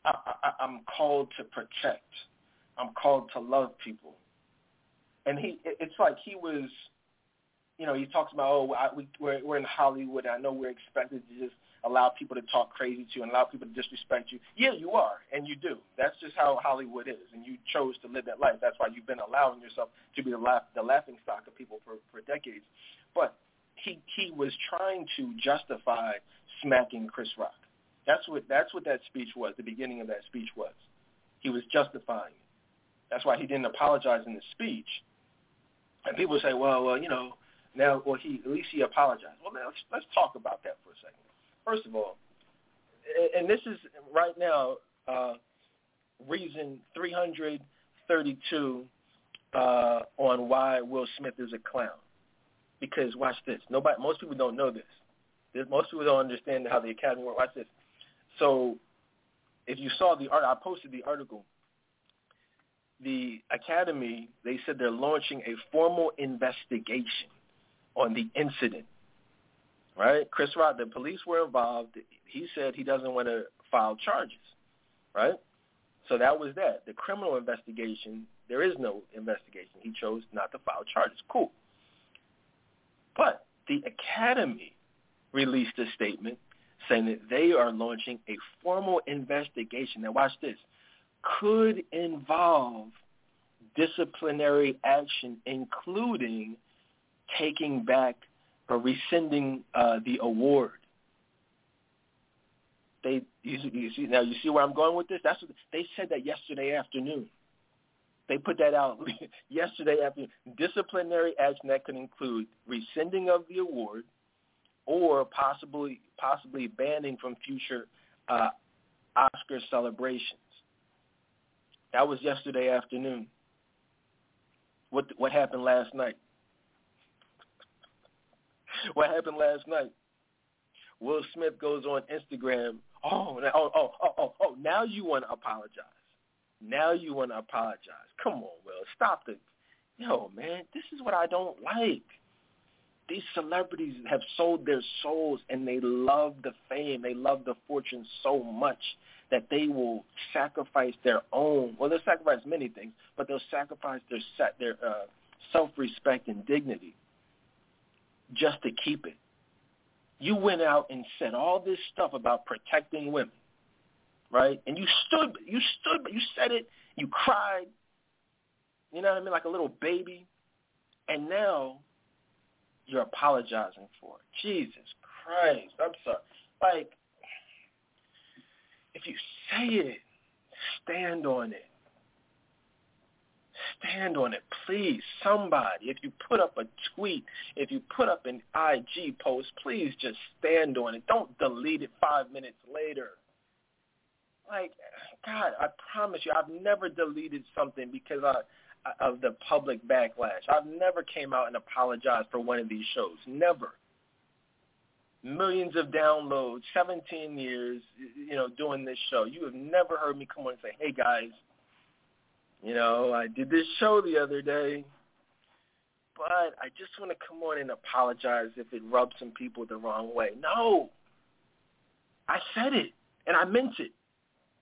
I, I, I'm called to protect. I'm called to love people. And he, it's like he was, you know, he talks about, oh, I, we, we're, we're in Hollywood. I know we're expected to just allow people to talk crazy to you and allow people to disrespect you. Yeah, you are, and you do. That's just how Hollywood is, and you chose to live that life. That's why you've been allowing yourself to be the, laugh, the laughing stock of people for, for decades. But he he was trying to justify smacking Chris Rock. That's what that's what that speech was. The beginning of that speech was. He was justifying it. That's why he didn't apologize in the speech. And people say, well, well, you know, now, well, he at least he apologized. Well, now let's let's talk about that for a second. First of all, and this is right now uh, reason 332 uh, on why Will Smith is a clown. Because watch this. Nobody, most people don't know this. Most people don't understand how the Academy works. Watch this. So, if you saw the art, I posted the article. The Academy, they said they're launching a formal investigation on the incident right? Chris Rock, the police were involved. He said he doesn't want to file charges, right? So that was that. The criminal investigation, there is no investigation. He chose not to file charges. Cool. But the Academy released a statement saying that they are launching a formal investigation. Now watch this. Could involve disciplinary action, including taking back or rescinding uh, the award. They you, you see now you see where I'm going with this. That's what, they said that yesterday afternoon. They put that out <laughs> yesterday afternoon. Disciplinary action that could include rescinding of the award or possibly possibly banning from future uh, Oscar celebrations. That was yesterday afternoon. What what happened last night? <laughs> what happened last night? Will Smith goes on Instagram. Oh, oh, oh, oh, oh, oh! Now you want to apologize. Now you want to apologize. Come on, Will. Stop the. Yo, man, this is what I don't like. These celebrities have sold their souls and they love the fame. They love the fortune so much that they will sacrifice their own. Well, they'll sacrifice many things, but they'll sacrifice their set their uh, self-respect and dignity just to keep it. You went out and said all this stuff about protecting women, right? And you stood, you stood, but you said it, you cried, you know what I mean, like a little baby, and now you're apologizing for it. Jesus Christ, I'm sorry. Like, if you say it, stand on it stand on it. Please, somebody, if you put up a tweet, if you put up an IG post, please just stand on it. Don't delete it five minutes later. Like, God, I promise you, I've never deleted something because I, of the public backlash. I've never came out and apologized for one of these shows. Never. Millions of downloads, 17 years, you know, doing this show. You have never heard me come on and say, "Hey guys, you know, I did this show the other day, but I just want to come on and apologize if it rubbed some people the wrong way." No. I said it and I meant it.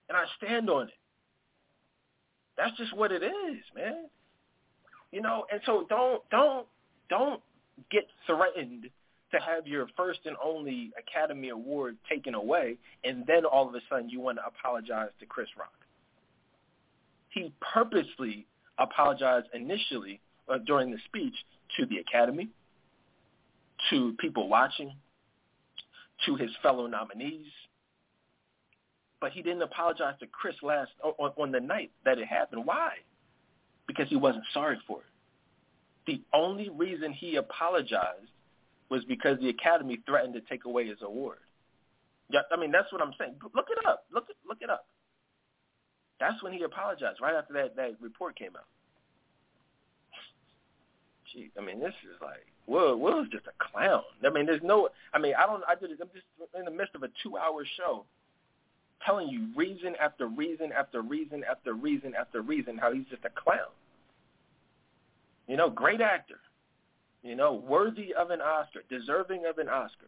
And I stand on it. That's just what it is, man. You know, and so don't don't don't get threatened to have your first and only Academy Award taken away, and then all of a sudden you want to apologize to Chris Rock. He purposely apologized initially uh, during the speech to the Academy, to people watching, to his fellow nominees, but he didn't apologize to Chris last on, on the night that it happened. Why? Because he wasn't sorry for it. The only reason he apologized was because the Academy threatened to take away his award. Yeah, I mean that's what I'm saying. Look it up. Look it look it up. That's when he apologized. Right after that that report came out. Gee, I mean this is like Will Will is just a clown. I mean there's no. I mean I don't. I did. I'm just in the midst of a two hour show telling you reason after reason after reason after reason after reason how he's just a clown. You know, great actor. You know, worthy of an Oscar, deserving of an Oscar.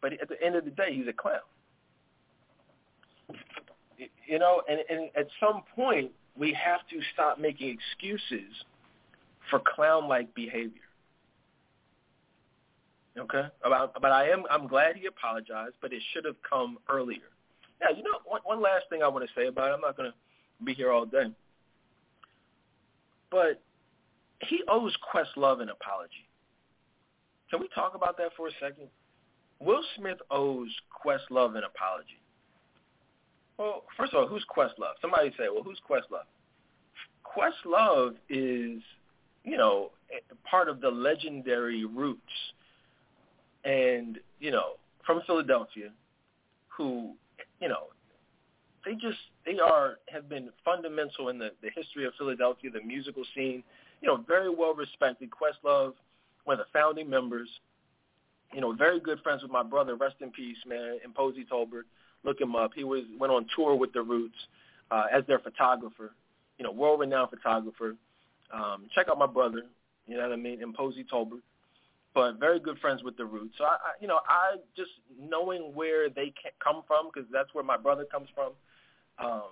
But at the end of the day, he's a clown. You know, and, and at some point, we have to stop making excuses for clown-like behavior. Okay, but, but I am I'm glad he apologized, but it should have come earlier. Yeah, you know, one, one last thing I want to say about it. I'm not going to be here all day. But he owes Questlove an apology. Can we talk about that for a second? Will Smith owes Questlove an apology. Well, first of all, who's Questlove? Somebody say, well, who's Questlove? Questlove is, you know, part of the legendary Roots, and you know, from Philadelphia, who you know, they just they are have been fundamental in the the history of Philadelphia, the musical scene. You know, very well respected. Questlove, one of the founding members. You know, very good friends with my brother. Rest in peace, man. And Posey Tolbert. Look him up. He was went on tour with the Roots uh, as their photographer. You know, world renowned photographer. Um, check out my brother. You know what I mean? And Posey Tolbert but very good friends with the Roots. So I, I you know, I just knowing where they come from because that's where my brother comes from. Um,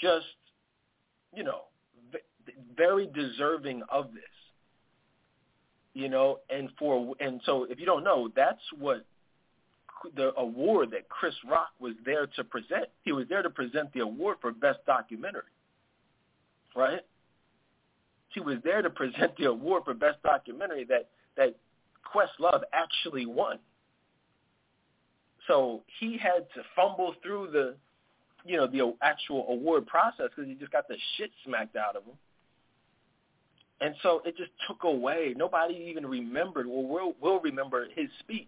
just you know, very deserving of this. You know, and for and so if you don't know, that's what the award that Chris Rock was there to present. He was there to present the award for best documentary. Right? He was there to present the award for best documentary that that Questlove actually won. So he had to fumble through the, you know, the actual award process because he just got the shit smacked out of him. And so it just took away. Nobody even remembered. Well, we'll, we'll remember his speech,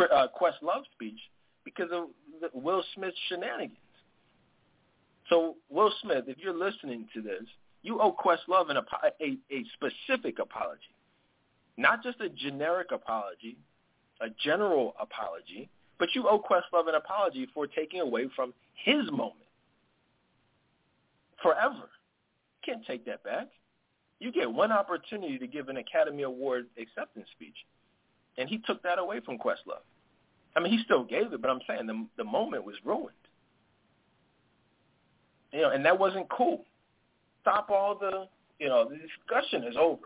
uh, Questlove's speech, because of Will Smith shenanigans. So Will Smith, if you're listening to this, you owe Questlove an, a, a specific apology not just a generic apology, a general apology, but you owe Questlove an apology for taking away from his moment forever. You can't take that back. You get one opportunity to give an Academy Award acceptance speech, and he took that away from Questlove. I mean, he still gave it, but I'm saying the the moment was ruined. You know, and that wasn't cool. Stop all the, you know, the discussion is over.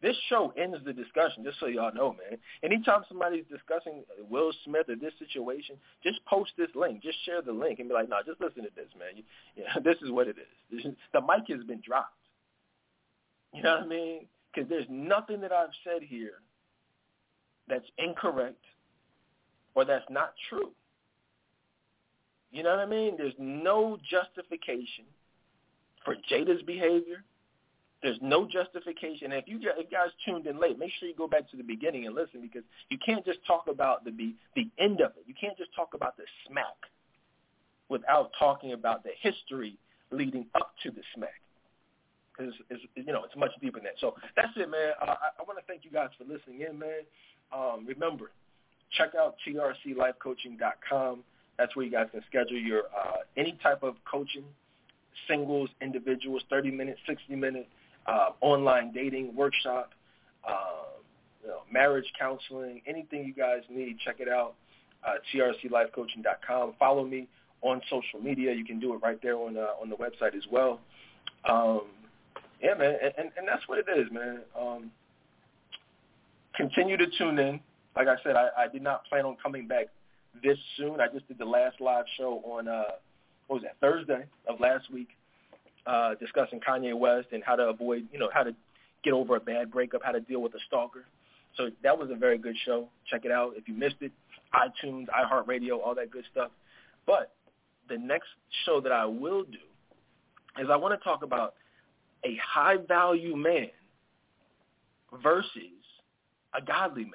This show ends the discussion, just so y'all know, man. Anytime somebody's discussing Will Smith or this situation, just post this link. Just share the link and be like, no, just listen to this, man. You, you know, <laughs> this is what it is. <laughs> The mic has been dropped. You know what I mean? Because there's nothing that I've said here that's incorrect or that's not true. You know what I mean? There's no justification for Jada's behavior, there's no justification. And if you if guys tuned in late, make sure you go back to the beginning and listen because you can't just talk about the the end of it. You can't just talk about the smack without talking about the history leading up to the smack. It's, you know it's much deeper than that. So that's it, man. I, I want to thank you guys for listening in, man. Um, remember, check out trclifecoaching.com. That's where you guys can schedule your uh, any type of coaching, singles, individuals, 30 minute, 60 minute, uh, online dating workshop, uh, you know, marriage counseling, anything you guys need. Check it out. Uh, trclifecoaching.com. Follow me on social media. You can do it right there on uh, on the website as well. Um, yeah, man, and, and, that's what it is, man. Um, continue to tune in. Like I said, I, I did not plan on coming back this soon. I just did the last live show on uh, what was that Thursday of last week, uh, discussing Kanye West and how to avoid, you know, how to get over a bad breakup, how to deal with a stalker. So that was a very good show. Check it out if you missed it. iTunes, iHeartRadio, all that good stuff. But the next show that I will do is I want to talk about a high value man versus a godly man.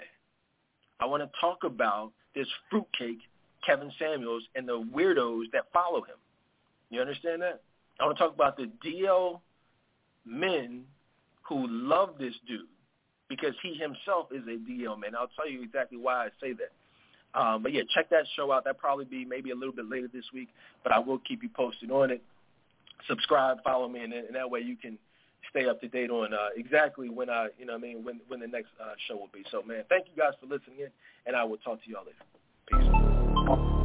I want to talk about this fruitcake, Kevin Samuels, and the weirdos that follow him. You understand that? I want to talk about the DL men who love this dude because he himself is a DL man. I'll tell you exactly why I say that. Um, but yeah, check that show out. That'll probably be maybe a little bit later this week, but I will keep you posted on it. Subscribe, follow me, and, and that way you can stay up to date on uh, exactly when I, you know, I mean, when when the next uh, show will be. So, man, thank you guys for listening in, and I will talk to y'all later. Peace.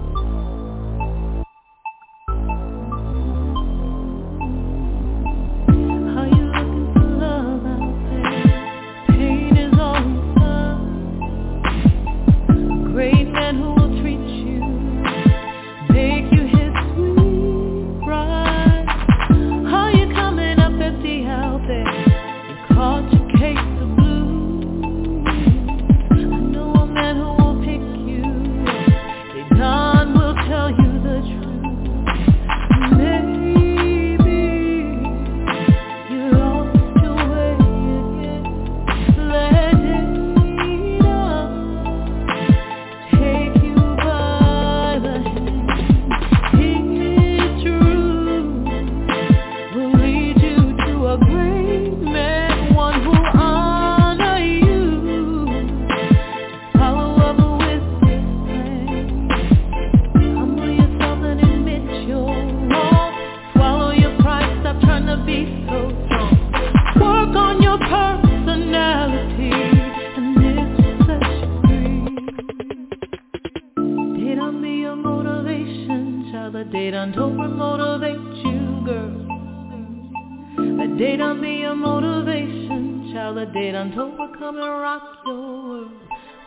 come and rock your world.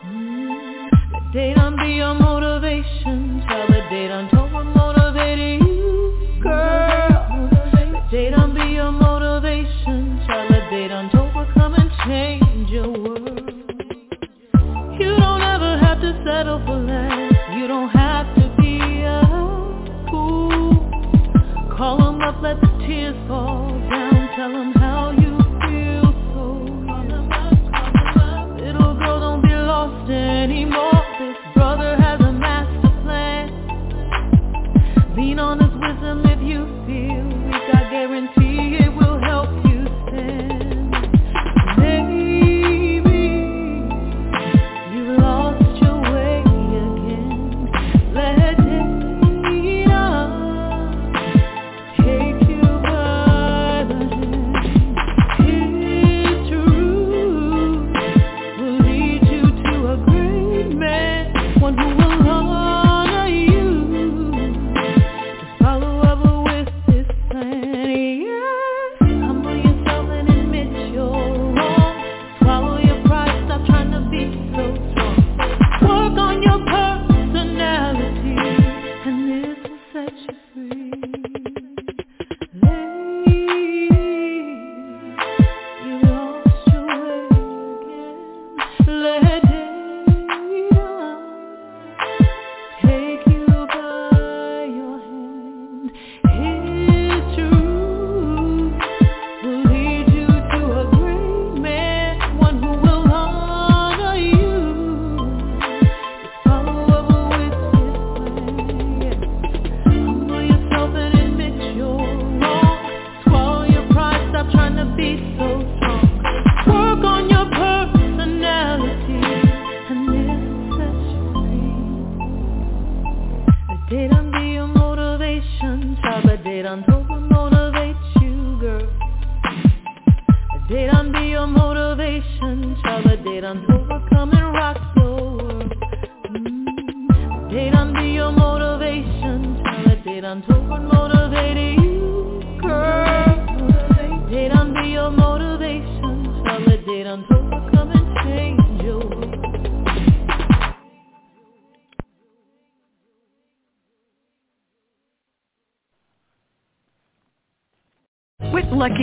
Mm. Let daytime be your motivation. Tell the daytime don't we're you, girl. Let daytime be your motivation. Tell the daytime don't we're come and change your world. You don't ever have to settle for less. You don't have to be a fool. Call them up, let the tears fall down. Tell them